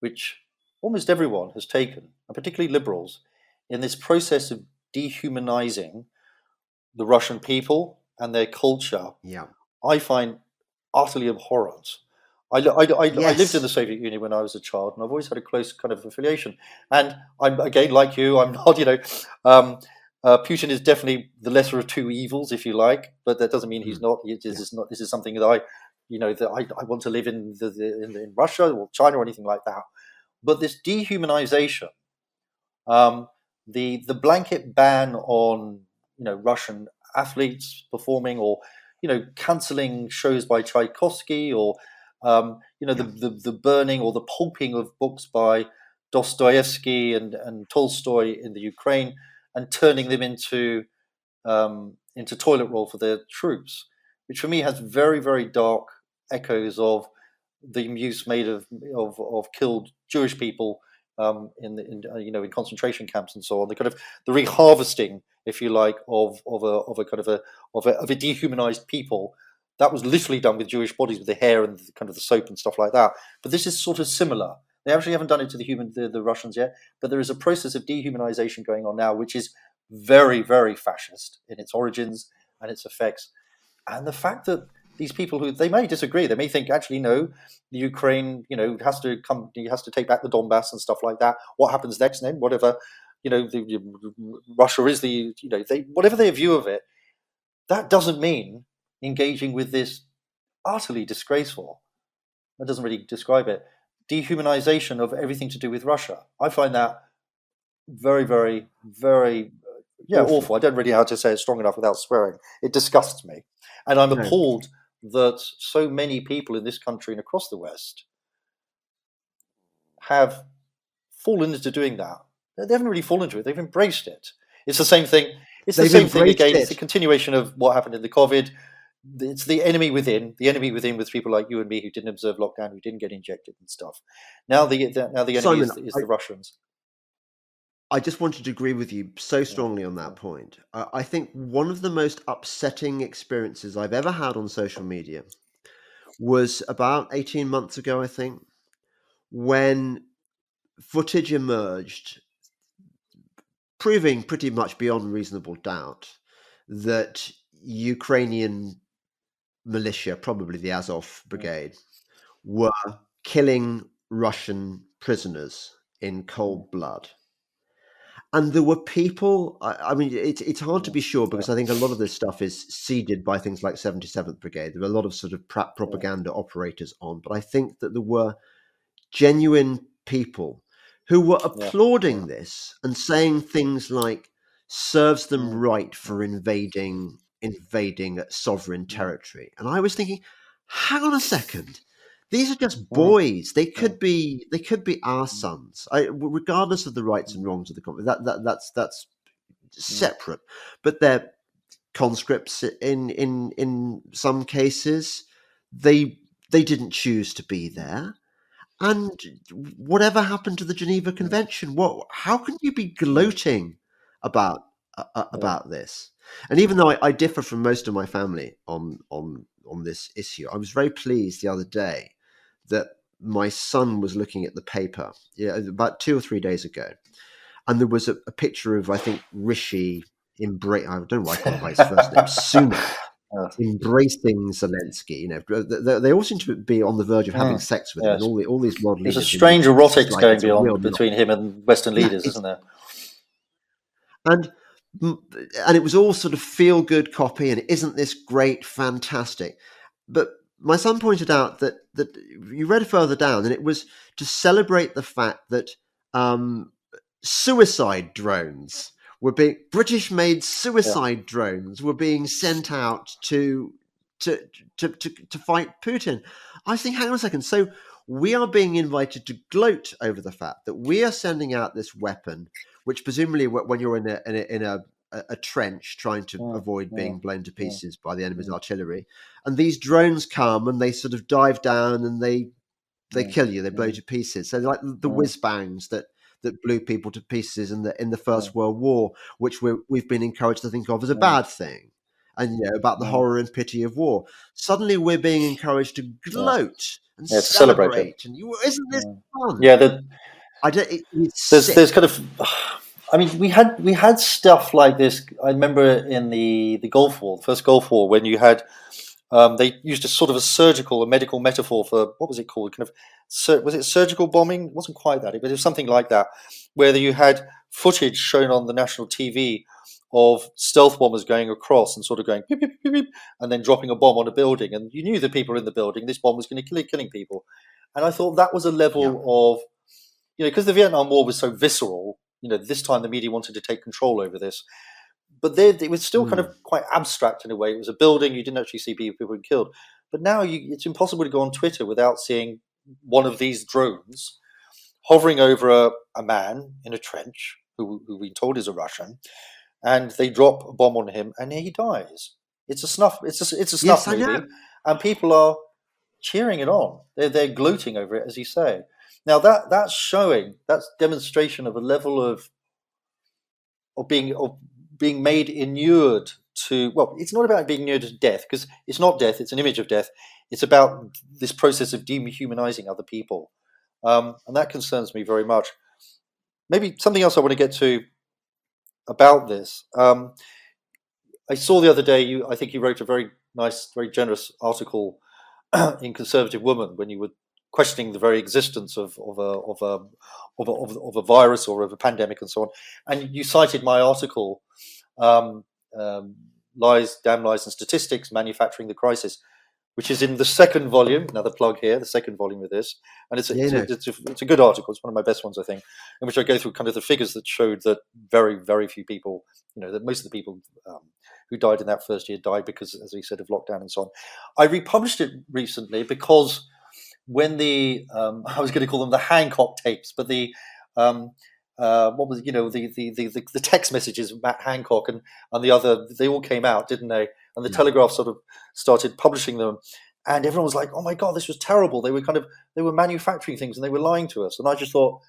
[SPEAKER 2] which almost everyone has taken, and particularly liberals, in this process of dehumanizing the Russian people and their culture,
[SPEAKER 1] Yeah.
[SPEAKER 2] I find utterly abhorrent. I, I, I, I lived in the Soviet Union when I was a child, and I've always had a close kind of affiliation. And I'm again like you. I'm not, you know, um, uh, Putin is definitely the lesser of two evils, if you like, but that doesn't mean he's not. he- This is not. This is something that I, you know, that I, I want to live in the, the in, in Russia or China or anything like that. But this dehumanization, um, the the blanket ban on you know Russian athletes performing or you know canceling shows by Tchaikovsky or um, you know the, the the burning or the pulping of books by Dostoevsky and and Tolstoy in the Ukraine and turning them into um, into toilet roll for their troops, which for me has very very dark echoes of the use made of of, of killed Jewish people um, in, the, in uh, you know in concentration camps and so on. The kind of the reharvesting, if you like, of of a of a kind of a of a, of a dehumanized people. That was literally done with Jewish bodies, with the hair and the, kind of the soap and stuff like that. But this is sort of similar. They actually haven't done it to the human the, the Russians yet, but there is a process of dehumanization going on now, which is very very fascist in its origins and its effects. And the fact that these people who they may disagree, they may think actually no, the Ukraine, you know, has to come, he has to take back the Donbass and stuff like that. What happens next? Then whatever, you know, the, Russia is the, you know, they whatever their view of it, that doesn't mean engaging with this utterly disgraceful. That doesn't really describe it. Dehumanization of everything to do with Russia. I find that very, very, very, yeah,
[SPEAKER 1] Awful.
[SPEAKER 2] awful. I don't really know how to say it strong enough without swearing. It disgusts me, and I'm appalled that so many people in this country and across the West have fallen into doing that. They haven't really fallen into it; they've embraced it. It's the same thing. It's the
[SPEAKER 1] They've
[SPEAKER 2] same thing again. It's
[SPEAKER 1] it.
[SPEAKER 2] a continuation of what happened in the COVID. It's the enemy within. The enemy within with people like you and me who didn't observe lockdown, who didn't get injected and stuff. Now the, the now the enemy is, is
[SPEAKER 1] I-
[SPEAKER 2] the Russians.
[SPEAKER 1] I just wanted to agree with you so strongly on that point. I, I think one of the most upsetting experiences I've ever had on social media was about 18 months ago, I think, when footage emerged, proving pretty much beyond reasonable doubt that Ukrainian militia, probably the Azov brigade, were killing Russian prisoners in cold blood. And there were people, I, I mean, it, it's hard to be sure because I think a lot of this stuff is seeded by things like 77th Brigade. There are a lot of sort of propaganda operators on, but I think that there were genuine people who were applauding this and saying things like, serves them mm. right for invading invading sovereign mm. territory. And I was thinking, hang on a second. These are just boys. They could be. They could be our sons, I, regardless of the rights and wrongs of the country. That, that that's that's separate. But they're conscripts in in in some cases. They they didn't choose to be there. And whatever happened to the Geneva Convention? What? How can you be gloating about uh, about this? And even though I, I, differ from most of my family on on on this issue, I was very pleased the other day that my son was looking at the paper yeah, about two or three days ago, and there was a, a picture of I think Rishi embrace. I don't know why I his first name. Sunak. Embracing Zelensky, you know, they, they, all seem to be on the verge of having mm. sex with yes. him. all, the, all these world
[SPEAKER 2] leaders. There's a strange erotics like, going on between him and Western leaders, yeah, isn't there?
[SPEAKER 1] And and it was all sort of feel good copy and isn't this great fantastic but my son pointed out that that you read further down and it was to celebrate the fact that um, suicide drones were being british made suicide yeah. drones were being sent out to to, to to to fight putin i think hang on a second so we are being invited to gloat over the fact that we are sending out this weapon which presumably when you're in a in a, in a, a trench trying to yeah, avoid yeah, being blown to pieces yeah, by the enemy's artillery, and these drones come and they sort of dive down and they they kill you, they blow you to pieces. So like the whiz bangs that that blew people to pieces in the in the First World War, which we we've been encouraged to think of as a bad thing. And you know about the horror and pity of war. Suddenly, we're being encouraged to gloat and celebrate. celebrate and you, isn't this fun?
[SPEAKER 2] Yeah, the,
[SPEAKER 1] I don't. It,
[SPEAKER 2] there's sick. there's kind of. I mean, we had we had stuff like this. I remember in the the Gulf War, the first Gulf War, when you had um, they used a sort of a surgical, a medical metaphor for what was it called? Kind of was it surgical bombing? It wasn't quite that, but it was something like that, where you had footage shown on the national TV of stealth bombers going across and sort of going beep, beep, beep, and then dropping a bomb on a building, and you knew the people in the building. This bomb was going to kill killing people, and I thought that was a level yeah. of you know because the Vietnam War was so visceral. You know, this time the media wanted to take control over this, but they, it was still mm. kind of hmm. quite abstract in a way. It was a building; you didn't actually see people, people being killed. But now you, it's impossible to go on Twitter without seeing one of these drones hovering over a, a man in a trench who, who we told is a Russian, and they drop a bomb on him, and he dies. It's a snuff. It's a it's a snuff yes, movie, and people are cheering it on. They're they're gloating over it, as you say. Now that that's showing that's demonstration of a level of of being of being made inured to well, it's not about being inured to death because it's not death; it's an image of death. It's about this process of dehumanizing other people, um, and that concerns me very much. Maybe something else I want to get to about this. Um, I saw the other day you. I think you wrote a very nice, very generous article in Conservative Woman when you were questioning the very existence of of a of a of a, of a, of a virus or of a pandemic and so on. And you cited my article, um, um, "Lies, Damn Lies, and Statistics: Manufacturing the Crisis." which is in the second volume. Another plug here, the second volume of this, and it's a, yeah, it's, a, it's, a, it's, a, good article. It's one of my best ones, I think, in which I go through kind of the figures that showed that very, very few people, you know, that most of the people um, who died in that first year died because, as we said, of lockdown and so on. I republished it recently because when the um, I was going to call them the Hancock tapes, but the um, uh, what was you know the, the the the text messages of Matt Hancock and and the other they all came out, didn't they? and the yeah. Telegraph sort of started publishing them, and everyone was like, "Oh my god, this was terrible." They were kind of they were manufacturing things and they were lying to us, and I just thought,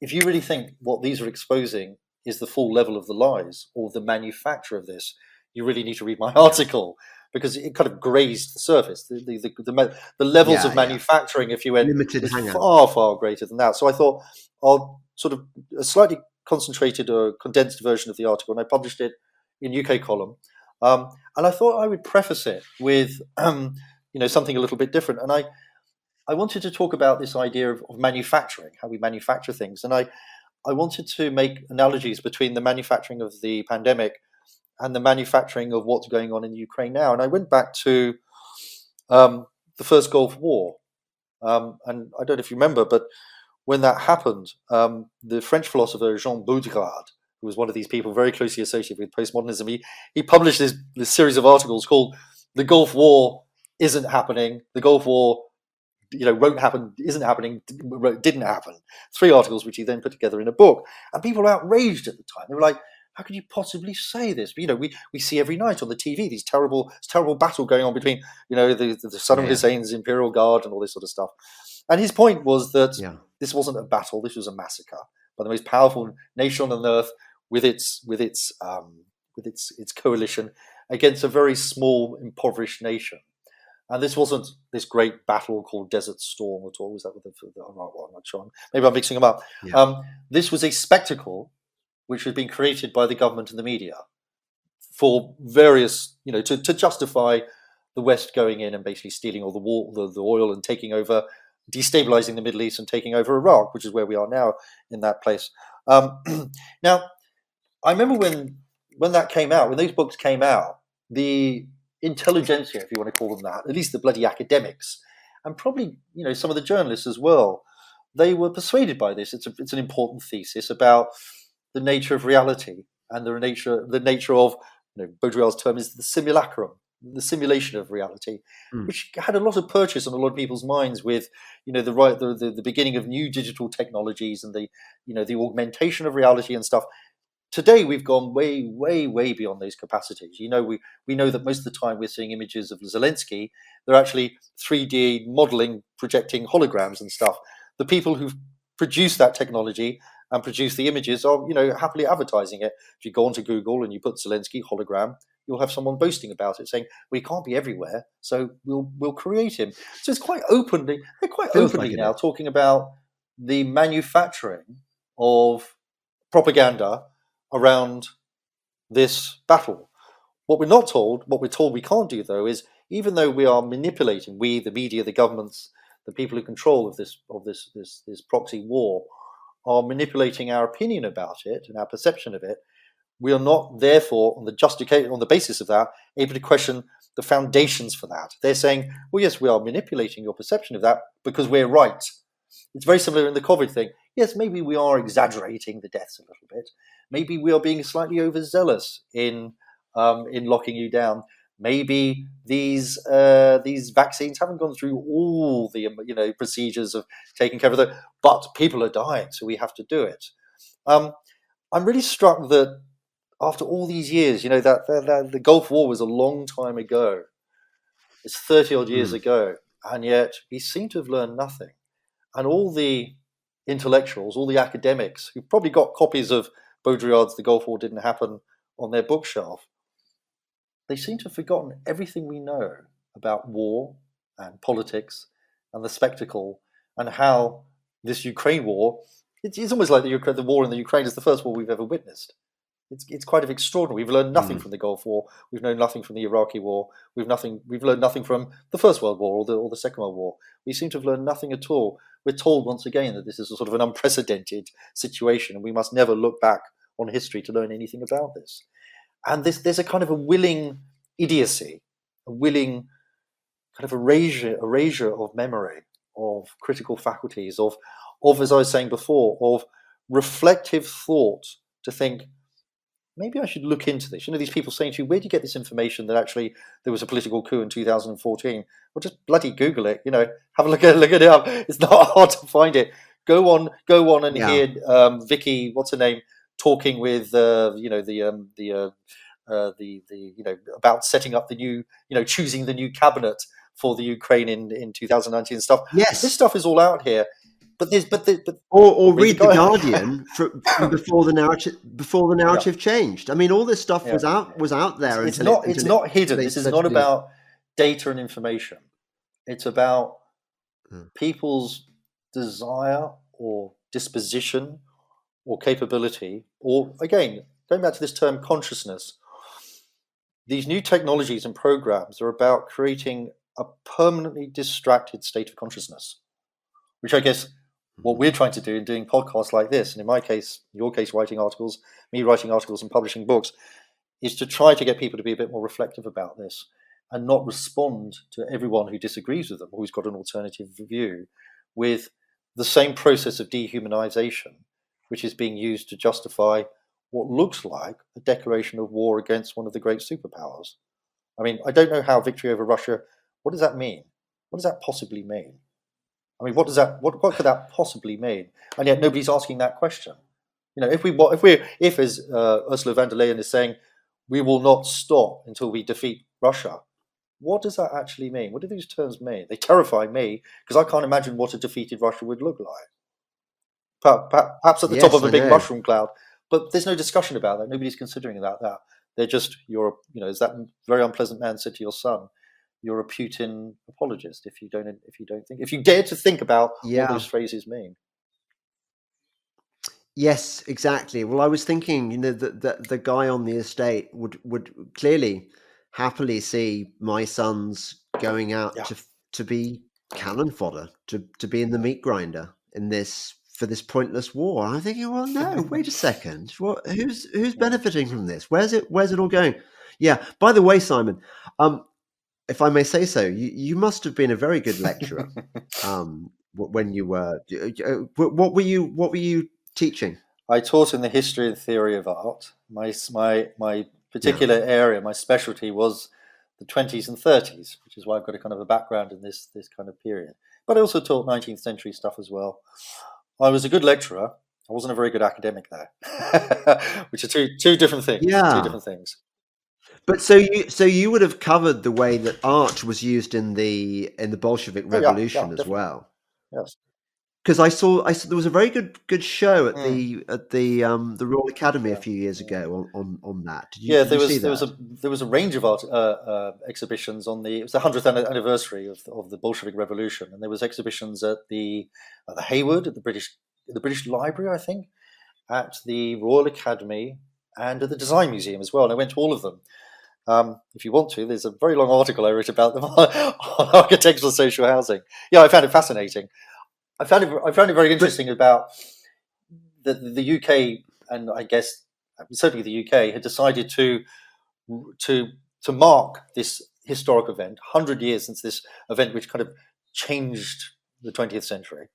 [SPEAKER 2] if you really think what these are exposing is the full level of the lies or the manufacture of this, you really need to read my article because it kind of grazed the surface. The the the, the, the levels
[SPEAKER 1] Yeah,
[SPEAKER 2] of
[SPEAKER 1] yeah.
[SPEAKER 2] manufacturing, if you went,
[SPEAKER 1] Limited hangout.
[SPEAKER 2] far far greater than that. So I thought I'll sort of a slightly concentrated or condensed version of the article, and I published it in UK column. Um, and I thought I would preface it with um, you know something a little bit different, and I I wanted to talk about this idea of, of manufacturing, how we manufacture things, and I I wanted to make analogies between the manufacturing of the pandemic and the manufacturing of what's going on in Ukraine now. And I went back to um, the first Gulf War, um, and I don't know if you remember, but when that happened, um, the French philosopher Jean Baudrillard, who was one of these people very closely associated with postmodernism, he, he published this, this series of articles called "The Gulf War Isn't Happening," "The Gulf War." You know, won't happen, isn't happening, didn't happen. Three articles which he then put together in a book, and people were outraged at the time. They were like, "How could you possibly say this?" But, you know, we, we see every night on the TV these terrible, this terrible battle going on between, you know, the, the Saddam
[SPEAKER 1] Yeah.
[SPEAKER 2] Hussein's Imperial Guard and all this sort of stuff. And his point was that
[SPEAKER 1] Yeah.
[SPEAKER 2] this wasn't a battle; this was a massacre by the most powerful nation on earth, with its with its um, with its its coalition against a very small, impoverished nation. And this wasn't this great battle called Desert Storm at all. Was that with the, the right one? I'm not sure. Maybe I'm mixing them up.
[SPEAKER 1] Yeah.
[SPEAKER 2] Um, this was a spectacle which had been created by the government and the media for various, you know, to, to justify the West going in and basically stealing all the, war, the the oil and taking over, destabilizing the Middle East and taking over Iraq, which is where we are now in that place. Um, now, I remember when when that came out, when those books came out, the intelligentsia, if you want to call them that, at least the bloody academics, and probably you know some of the journalists as well, they were persuaded by this. It's a, it's an important thesis about the nature of reality and the nature the nature of you know Baudrillard's term is the simulacrum, the simulation of reality,
[SPEAKER 1] Mm.
[SPEAKER 2] which had a lot of purchase on a lot of people's minds with you know the right the, the, the beginning of new digital technologies and the you know the augmentation of reality and stuff. Today we've gone way way way beyond those capacities. You know we we know that most of the time we're seeing images of zelensky. They're actually 3d modeling projecting holograms and stuff. The people who've produced that technology and produced the images of, you know happily advertising it. If you go onto google and you put zelensky hologram you'll have someone boasting about it saying we can't be everywhere so we'll we'll create him. So it's quite openly they're quite
[SPEAKER 1] Feels
[SPEAKER 2] openly
[SPEAKER 1] like
[SPEAKER 2] now talking about the manufacturing of propaganda around this battle. What we're not told, what we're told we can't do though, is even though we are manipulating, we, the media, the governments, the people who control of this of this this, this proxy war, are manipulating our opinion about it and our perception of it. We are not, therefore, on the justification on the basis of that, able to question the foundations for that. They're saying, well, yes, we are manipulating your perception of that because we're right. It's very similar in the COVID thing. Yes, maybe we are exaggerating the deaths a little bit. Maybe we are being slightly overzealous in um, in locking you down. Maybe these uh, these vaccines haven't gone through all the um, you know procedures of taking care of them, but people are dying, so we have to do it. Um, I'm really struck that after all these years, you know that, that, that the Gulf War was a long time ago. It's thirty odd years
[SPEAKER 1] Mm.
[SPEAKER 2] ago, and yet we seem to have learned nothing. And all the intellectuals, all the academics who've probably got copies of Baudrillard's The Gulf War Didn't Happen on their bookshelf, they seem to have forgotten everything we know about war and politics and the spectacle and how this Ukraine war, it's, it's almost like the, Ukra- the war in the Ukraine is the first war we've ever witnessed. It's, it's quite of extraordinary. We've learned nothing
[SPEAKER 1] Mm.
[SPEAKER 2] from the Gulf War. We've known nothing from the Iraqi War. We've nothing. We've learned nothing from the First World War or the, or the Second World War. We seem to have learned nothing at all. We're told once again that this is a sort of an unprecedented situation, and we must never look back on history to learn anything about this. And this, there's a kind of a willing idiocy, a willing kind of erasure, erasure of memory, of critical faculties, of, of as I was saying before, of reflective thought to think maybe I should look into this. You know, these people saying to you, where do you get this information that actually there was a political coup in 2014? Well, just bloody Google it. You know, have a look at look at it up. It's not hard to find it. Go on, go on and
[SPEAKER 1] Yeah.
[SPEAKER 2] hear um, Vicky, what's her name, talking with uh, you know the um, the uh, uh, the the you know about setting up the new you know choosing the new cabinet for the Ukraine in in 2019 and stuff.
[SPEAKER 1] Yes.
[SPEAKER 2] This stuff is all out here, but there's but the, but
[SPEAKER 1] or, or read the Guardian from, from, before the narrative before the narrative yeah. changed. I mean, all this stuff yeah. was out was out there.
[SPEAKER 2] It's, it's not it, it's not hidden. This is not about data and information. It's about hmm. people's desire or disposition or capability, or again, going back to this term consciousness. These new technologies and programs are about creating a permanently distracted state of consciousness, which I guess what we're trying to do in doing podcasts like this, and in my case, your case, writing articles, me writing articles and publishing books, is to try to get people to be a bit more reflective about this and not respond to everyone who disagrees with them who's got an alternative view with the same process of dehumanization, which is being used to justify what looks like a declaration of war against one of the great superpowers. I mean, I don't know how victory over Russia, what does that mean? What does that possibly mean? I mean, what does that what, what could that possibly mean? And yet nobody's asking that question. You know, if we if we if as uh, Ursula von der Leyen is saying, we will not stop until we defeat Russia. What does that actually mean? What do these terms mean? They terrify me because I can't imagine what a defeated Russia would look like. Perhaps at the yes, top of a big mushroom cloud, but there's no discussion about that. Nobody's considering about that. They're just you're you know, as that very unpleasant man said to your son, you're a Putin apologist if you don't if you don't think if you dare to think about yeah. what those phrases mean.
[SPEAKER 1] Yes, exactly. Well, I was thinking, you know, that the, the guy on the estate would would clearly happily see my sons going out yeah. to to be cannon fodder, to to be in the meat grinder in this for this pointless war. I'm thinking, well, no, wait a second. What, who's who's benefiting from this? Where's it? Where's it all going? Yeah. By the way, Simon, um, if I may say so, you, you must have been a very good lecturer um, when you were. Uh, what were you? What were you teaching?
[SPEAKER 2] I taught in the history and theory of art. My my my particular yeah. area, my specialty was the 20s and 30s, which is why I've got a kind of a background in this this kind of period. But I also taught 19th century stuff as well. I was a good lecturer. I wasn't a very good academic though, which are two two different things. Yeah, two different things.
[SPEAKER 1] But so you so you would have covered the way that art was used in the in the Bolshevik Revolution yeah, yeah, as well.
[SPEAKER 2] Yes.
[SPEAKER 1] Because I saw, I saw there was a very good good show at mm. the at the um, the Royal Academy a few years ago on on, on that.
[SPEAKER 2] You, yeah, there was there was a there was a range of art uh, uh, exhibitions on the it was the hundredth anniversary of of the Bolshevik Revolution, and there was exhibitions at the at the Hayward at the British the British Library, I think, at the Royal Academy, and at the Design Museum as well. And I went to all of them. Um, if you want to, there's a very long article I wrote about them on Architects for Social Housing. Yeah, I found it fascinating. I found it. I found it very interesting about the the UK and I guess certainly the UK had decided to to to mark this historic event, hundred years since this event, which kind of changed the 20th century,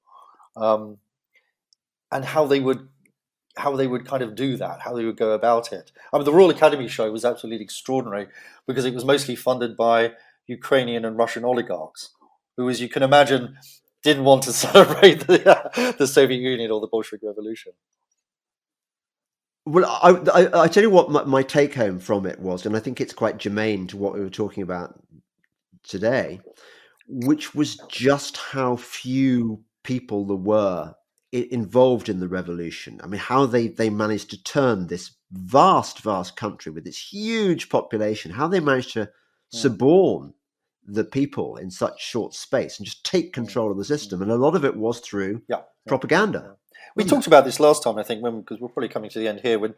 [SPEAKER 2] um, and how they would how they would kind of do that, how they would go about it. I mean, the Royal Academy show was absolutely extraordinary because it was mostly funded by Ukrainian and Russian oligarchs, who, as you can imagine, didn't want to celebrate the, uh, the Soviet Union or the Bolshevik Revolution.
[SPEAKER 1] Well, I, I, I, tell you what my, my take home from it was, and I think it's quite germane to what we were talking about today, which was just how few people there were involved in the revolution. I mean, how they they managed to turn this vast, vast country with its huge population, how they managed to yeah. suborn the people in such short space and just take control of the system. And a lot of it was through yeah. propaganda. Yeah.
[SPEAKER 2] We talked about this last time, I think, because we're probably coming to the end here. When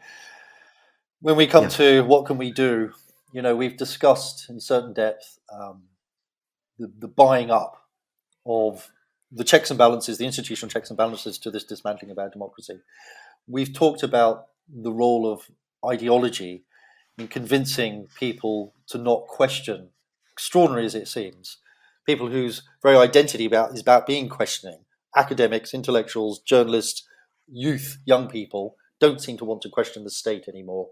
[SPEAKER 2] when we come to what can we do, you know, we've discussed in certain depth um, the, the buying up of the checks and balances, the institutional checks and balances to this dismantling of our democracy. We've talked about the role of ideology in convincing people to not question, extraordinary as it seems, people whose very identity about is about being questioning. Academics, intellectuals, journalists, youth, young people don't seem to want to question the state anymore.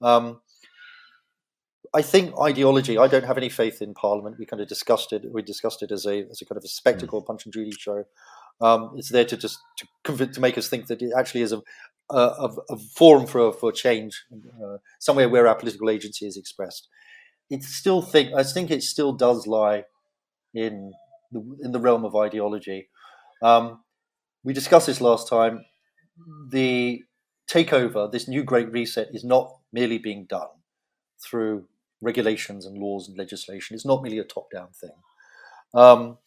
[SPEAKER 2] Um, I think ideology. I don't have any faith in Parliament. We kind of discussed it. We discussed it as a as a kind of a spectacle, mm. Punch and Judy show. Um, it's there to just to convince, to make us think that it actually is a a, a forum for for change, uh, somewhere where our political agency is expressed. It still think I think it still does lie in the in the realm of ideology. Um, we discussed this last time. The takeover, this new great reset, is not merely being done through regulations and laws and legislation. It's not merely a top down thing. Um,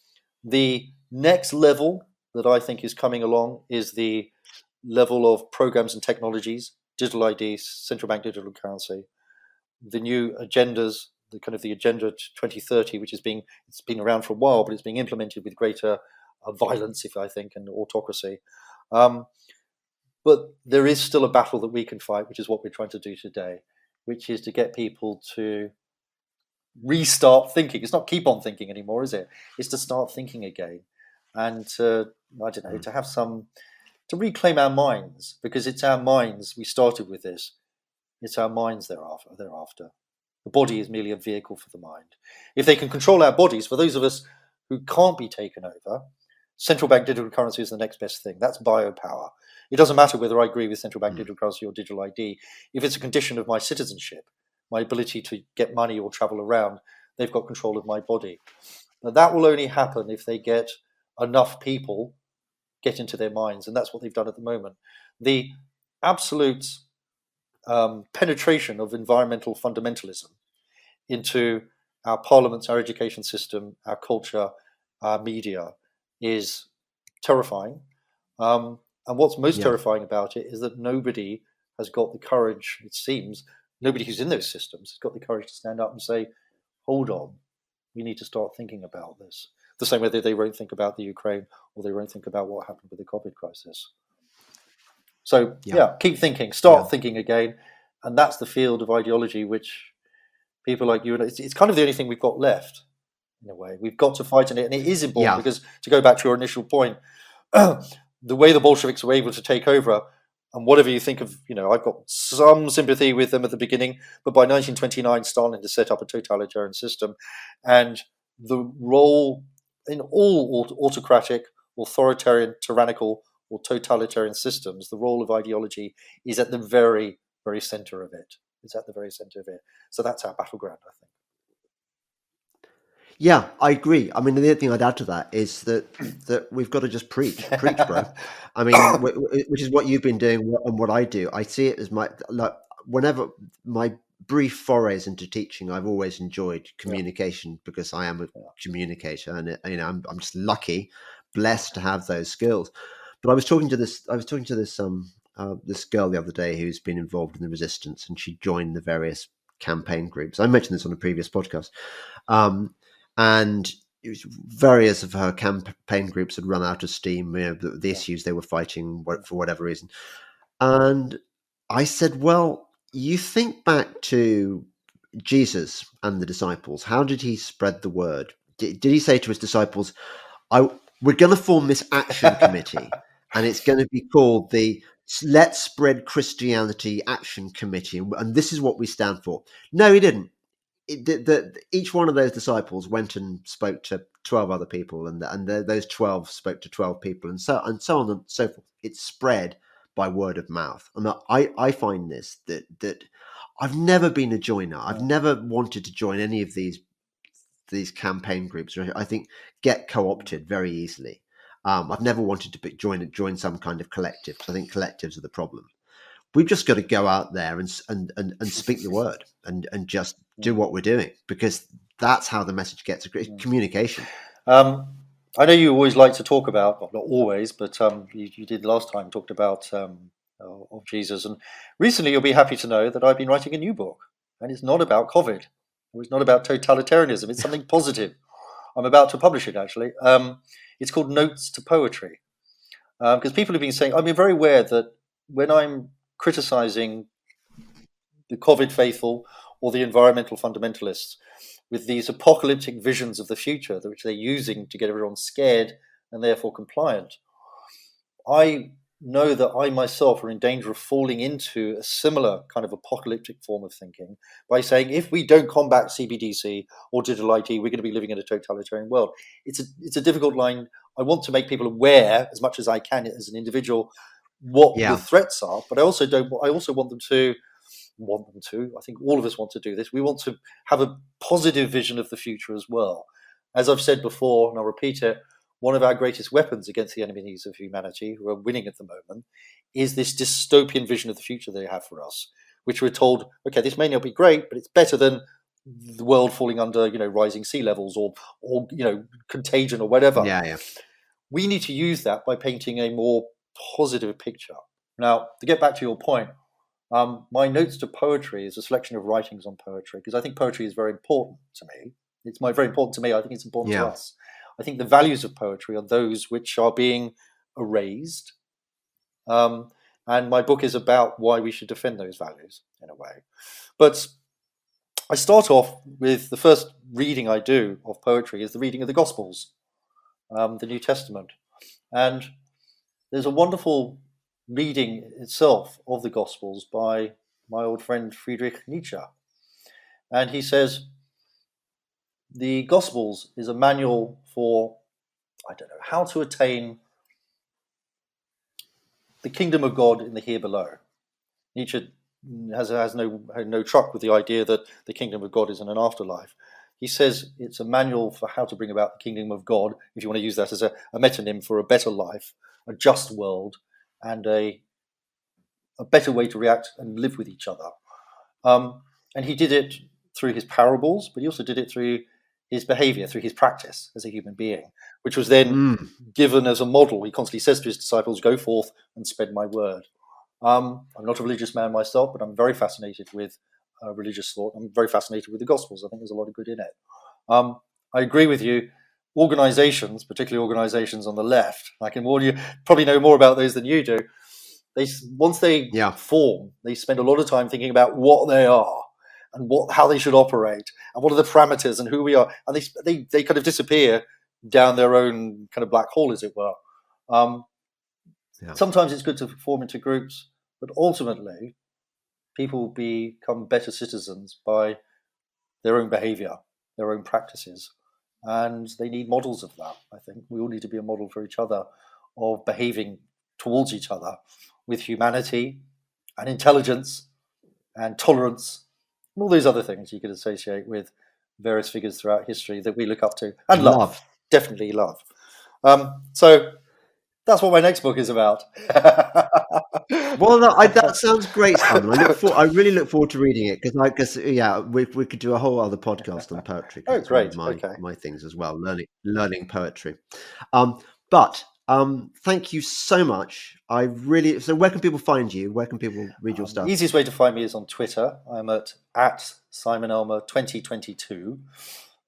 [SPEAKER 2] the next level that I think is coming along is the level of programs and technologies, digital ID, central bank digital currency, the new agendas, the kind of the agenda 2030, which is being it's been around for a while, but it's being implemented with greater uh, violence, if I think, and autocracy. Um, but there is still a battle that we can fight, which is what we're trying to do today, which is to get people to restart thinking. It's not keep on thinking anymore, is it? It's to start thinking again, and to I don't know mm. to have some to reclaim our minds because it's our minds. We started with this. It's our minds thereafter. Thereafter, the body is merely a vehicle for the mind. If they can control our bodies, for those of us who can't be taken over, central bank digital currency is the next best thing. That's biopower. It doesn't matter whether I agree with central bank mm. digital currency or digital ID. If it's a condition of my citizenship, my ability to get money or travel around, they've got control of my body. But that will only happen if they get enough people get into their minds, and that's what they've done at the moment. The absolute um, penetration of environmental fundamentalism into our parliaments, our education system, our culture, our media is terrifying. Um, and what's most yeah. terrifying about it is that nobody has got the courage, it seems, nobody who's in those systems has got the courage to stand up and say, hold on, we need to start thinking about this. The same way that they won't think about the Ukraine or they won't think about what happened with the COVID crisis. So, yeah, yeah keep thinking, start yeah. thinking again. And that's the field of ideology which people like you and it's, it's, kind of the only thing we've got left in a way. We've got to fight in it. And it is important because, to go back to your initial point, the way the Bolsheviks were able to take over, and whatever you think of, you know, I've got some sympathy with them at the beginning, but by 1929, Stalin had set up a totalitarian system, and the role in all autocratic, authoritarian, tyrannical, or totalitarian systems, the role of ideology is at the very, very center of it. It's at the very center of it. So that's our battleground, I think.
[SPEAKER 1] Yeah, I agree. I mean, the other thing I'd add to that is that that we've got to just preach, preach, bro. I mean, which is what you've been doing and what I do. I see it as my like whenever my brief forays into teaching, I've always enjoyed communication yeah. because I am a communicator, and you know, I'm, I'm just lucky, blessed to have those skills. But I was talking to this, I was talking to this um uh, this girl the other day who's been involved in the resistance, and she joined the various campaign groups. I mentioned this on a previous podcast. Um, and various of her campaign groups had run out of steam. You know, the, the issues they were fighting for whatever reason, and I said, "Well, you think back to Jesus and the disciples. How did he spread the word? Did, did he say to his disciples, I, we're going to form this action committee, and it's going to be called the Let's Spread Christianity Action Committee, and this is what we stand for. No, he didn't. The, each one of those disciples went and spoke to 12 other people and and the, those 12 spoke to 12 people and so and so on and so forth. It spread by word of mouth. And i i find this that that i've never been a joiner. I've never wanted to join any of these these campaign groups. I think get co-opted very easily um, i've never wanted to be, join join some kind of collective because i think collectives are the problem we've just got to go out there and and and, and speak the word and and just do what we're doing because that's how the message gets across. communication.
[SPEAKER 2] Um, I know you always like to talk about, well, not always, but um, you, you, did last time talked about um, of Jesus, and recently you'll be happy to know that I've been writing a new book, and it's not about COVID, it's not about totalitarianism. It's something positive. I'm about to publish it actually. Um, it's called Notes to Poetry, because um, people have been saying I've been very aware that when I'm criticizing the COVID faithful or the environmental fundamentalists with these apocalyptic visions of the future, which they're using to get everyone scared and therefore compliant. I know that I myself are in danger of falling into a similar kind of apocalyptic form of thinking by saying if we don't combat CBDC or digital ID, we're going to be living in a totalitarian world. It's a it's a difficult line. I want to make people aware as much as I can as an individual what yeah. the threats are, but I also don't. I also want them to want them to. I think all of us want to do this. We want to have a positive vision of the future as well. As I've said before, and I'll repeat it, one of our greatest weapons against the enemies of humanity, who are winning at the moment, is this dystopian vision of the future they have for us, which we're told, okay, this may not be great, but it's better than the world falling under, you know, rising sea levels or, or you know, contagion or whatever.
[SPEAKER 1] Yeah, yeah.
[SPEAKER 2] We need to use that by painting a more positive picture. Now, to get back to your point, um, my notes to poetry is a selection of writings on poetry because I think poetry is very important to me. It's my, very important to me. I think it's important
[SPEAKER 1] Yeah.
[SPEAKER 2] to us. I think the values of poetry are those which are being erased. Um, and my book is about why we should defend those values in a way. But I start off with the first reading I do of poetry is the reading of the Gospels, um, the New Testament. And there's a wonderful reading itself of the Gospels by my old friend Friedrich Nietzsche. And he says, the Gospels is a manual for, I don't know, how to attain the kingdom of God in the here below. Nietzsche has, has no, no truck with the idea that the kingdom of God is in an afterlife. He says it's a manual for how to bring about the kingdom of God, if you want to use that as a, a metonym for a better life, a just world, and a, a better way to react and live with each other. Um, and he did it through his parables, but he also did it through his behavior, through his practice as a human being, which was then
[SPEAKER 1] Mm.
[SPEAKER 2] given as a model. He constantly says to his disciples, Go forth and spread my word. Um, I'm not a religious man myself, but I'm very fascinated with uh, religious thought. I'm very fascinated with the Gospels. I think there's a lot of good in it. Um, I agree with you. Organizations, particularly organizations on the left, I can warn you, probably know more about those than you do. They once they
[SPEAKER 1] Yeah.
[SPEAKER 2] form, they spend a lot of time thinking about what they are and what how they should operate and what are the parameters and who we are, and they they they kind of disappear down their own kind of black hole, as it were. Um,
[SPEAKER 1] Yeah.
[SPEAKER 2] Sometimes it's good to form into groups, but ultimately, people become better citizens by their own behavior, their own practices, and they need models of that. I think we all need to be a model for each other of behaving towards each other with humanity and intelligence and tolerance all these other things you could associate with various figures throughout history that we look up to and love,
[SPEAKER 1] Love.
[SPEAKER 2] definitely love. Um, so that's what my next book is about.
[SPEAKER 1] Well, no, I, that sounds great, Simon. I look for, I really look forward to reading it because I guess yeah, we we could do a whole other podcast on poetry.
[SPEAKER 2] Oh,
[SPEAKER 1] it's one of
[SPEAKER 2] great.
[SPEAKER 1] My
[SPEAKER 2] Okay.
[SPEAKER 1] my things as well, learning learning poetry. Um, but um, thank you so much. I really. So, where can people find you? Where can people read your
[SPEAKER 2] Um,
[SPEAKER 1] stuff?
[SPEAKER 2] The easiest way to find me is on Twitter. I'm at at Simon Elmer 2022.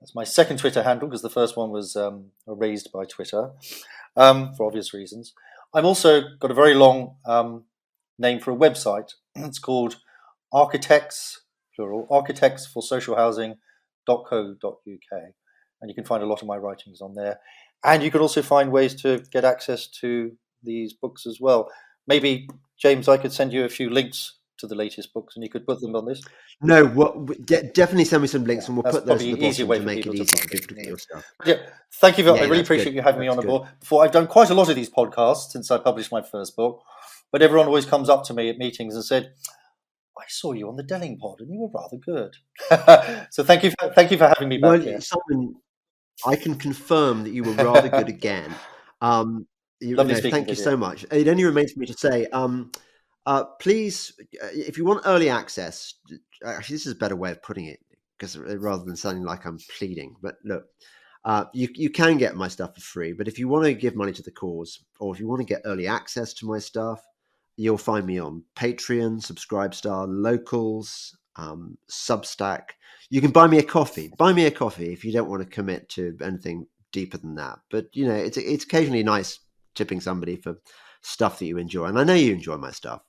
[SPEAKER 2] That's my second Twitter handle because the first one was um, erased by Twitter um, for obvious reasons. I've also got a very long um, name for a website. It's called Architects, plural, Architects for Social Housing.co.uk. And you can find a lot of my writings on there. And you can also find ways to get access to these books as well. Maybe, James, I could send you a few links to the latest books and you could put them on this.
[SPEAKER 1] No, what, de- definitely send me some links, and we'll
[SPEAKER 2] That's
[SPEAKER 1] put those
[SPEAKER 2] probably
[SPEAKER 1] the
[SPEAKER 2] an easier way
[SPEAKER 1] to make it easy for people to get your stuff.
[SPEAKER 2] Yeah, thank you.
[SPEAKER 1] Yeah,
[SPEAKER 2] I really appreciate
[SPEAKER 1] good.
[SPEAKER 2] you having me on
[SPEAKER 1] good.
[SPEAKER 2] board. Before I've done quite a lot of these podcasts since I published my first book, but everyone always comes up to me at meetings and said, "I saw you on the Delingpod, and you were rather good." so thank you, for, thank you for having me back
[SPEAKER 1] Well,
[SPEAKER 2] here.
[SPEAKER 1] Simon, I can confirm that you were rather good again. Um, you,
[SPEAKER 2] Lovely
[SPEAKER 1] thank
[SPEAKER 2] you
[SPEAKER 1] so much. It only remains for me to say, um, uh, please, uh, if you want early access, actually, this is a better way of putting it, because rather than sounding like I'm pleading, but look, uh, you you can get my stuff for free. But if you want to give money to the cause, or if you want to get early access to my stuff, you'll find me on Patreon, Subscribestar, Locals, um, Substack. You can buy me a coffee. Buy me a coffee if you don't want to commit to anything deeper than that. But you know, it's it's occasionally nice tipping somebody for stuff that you enjoy, and I know you enjoy my stuff.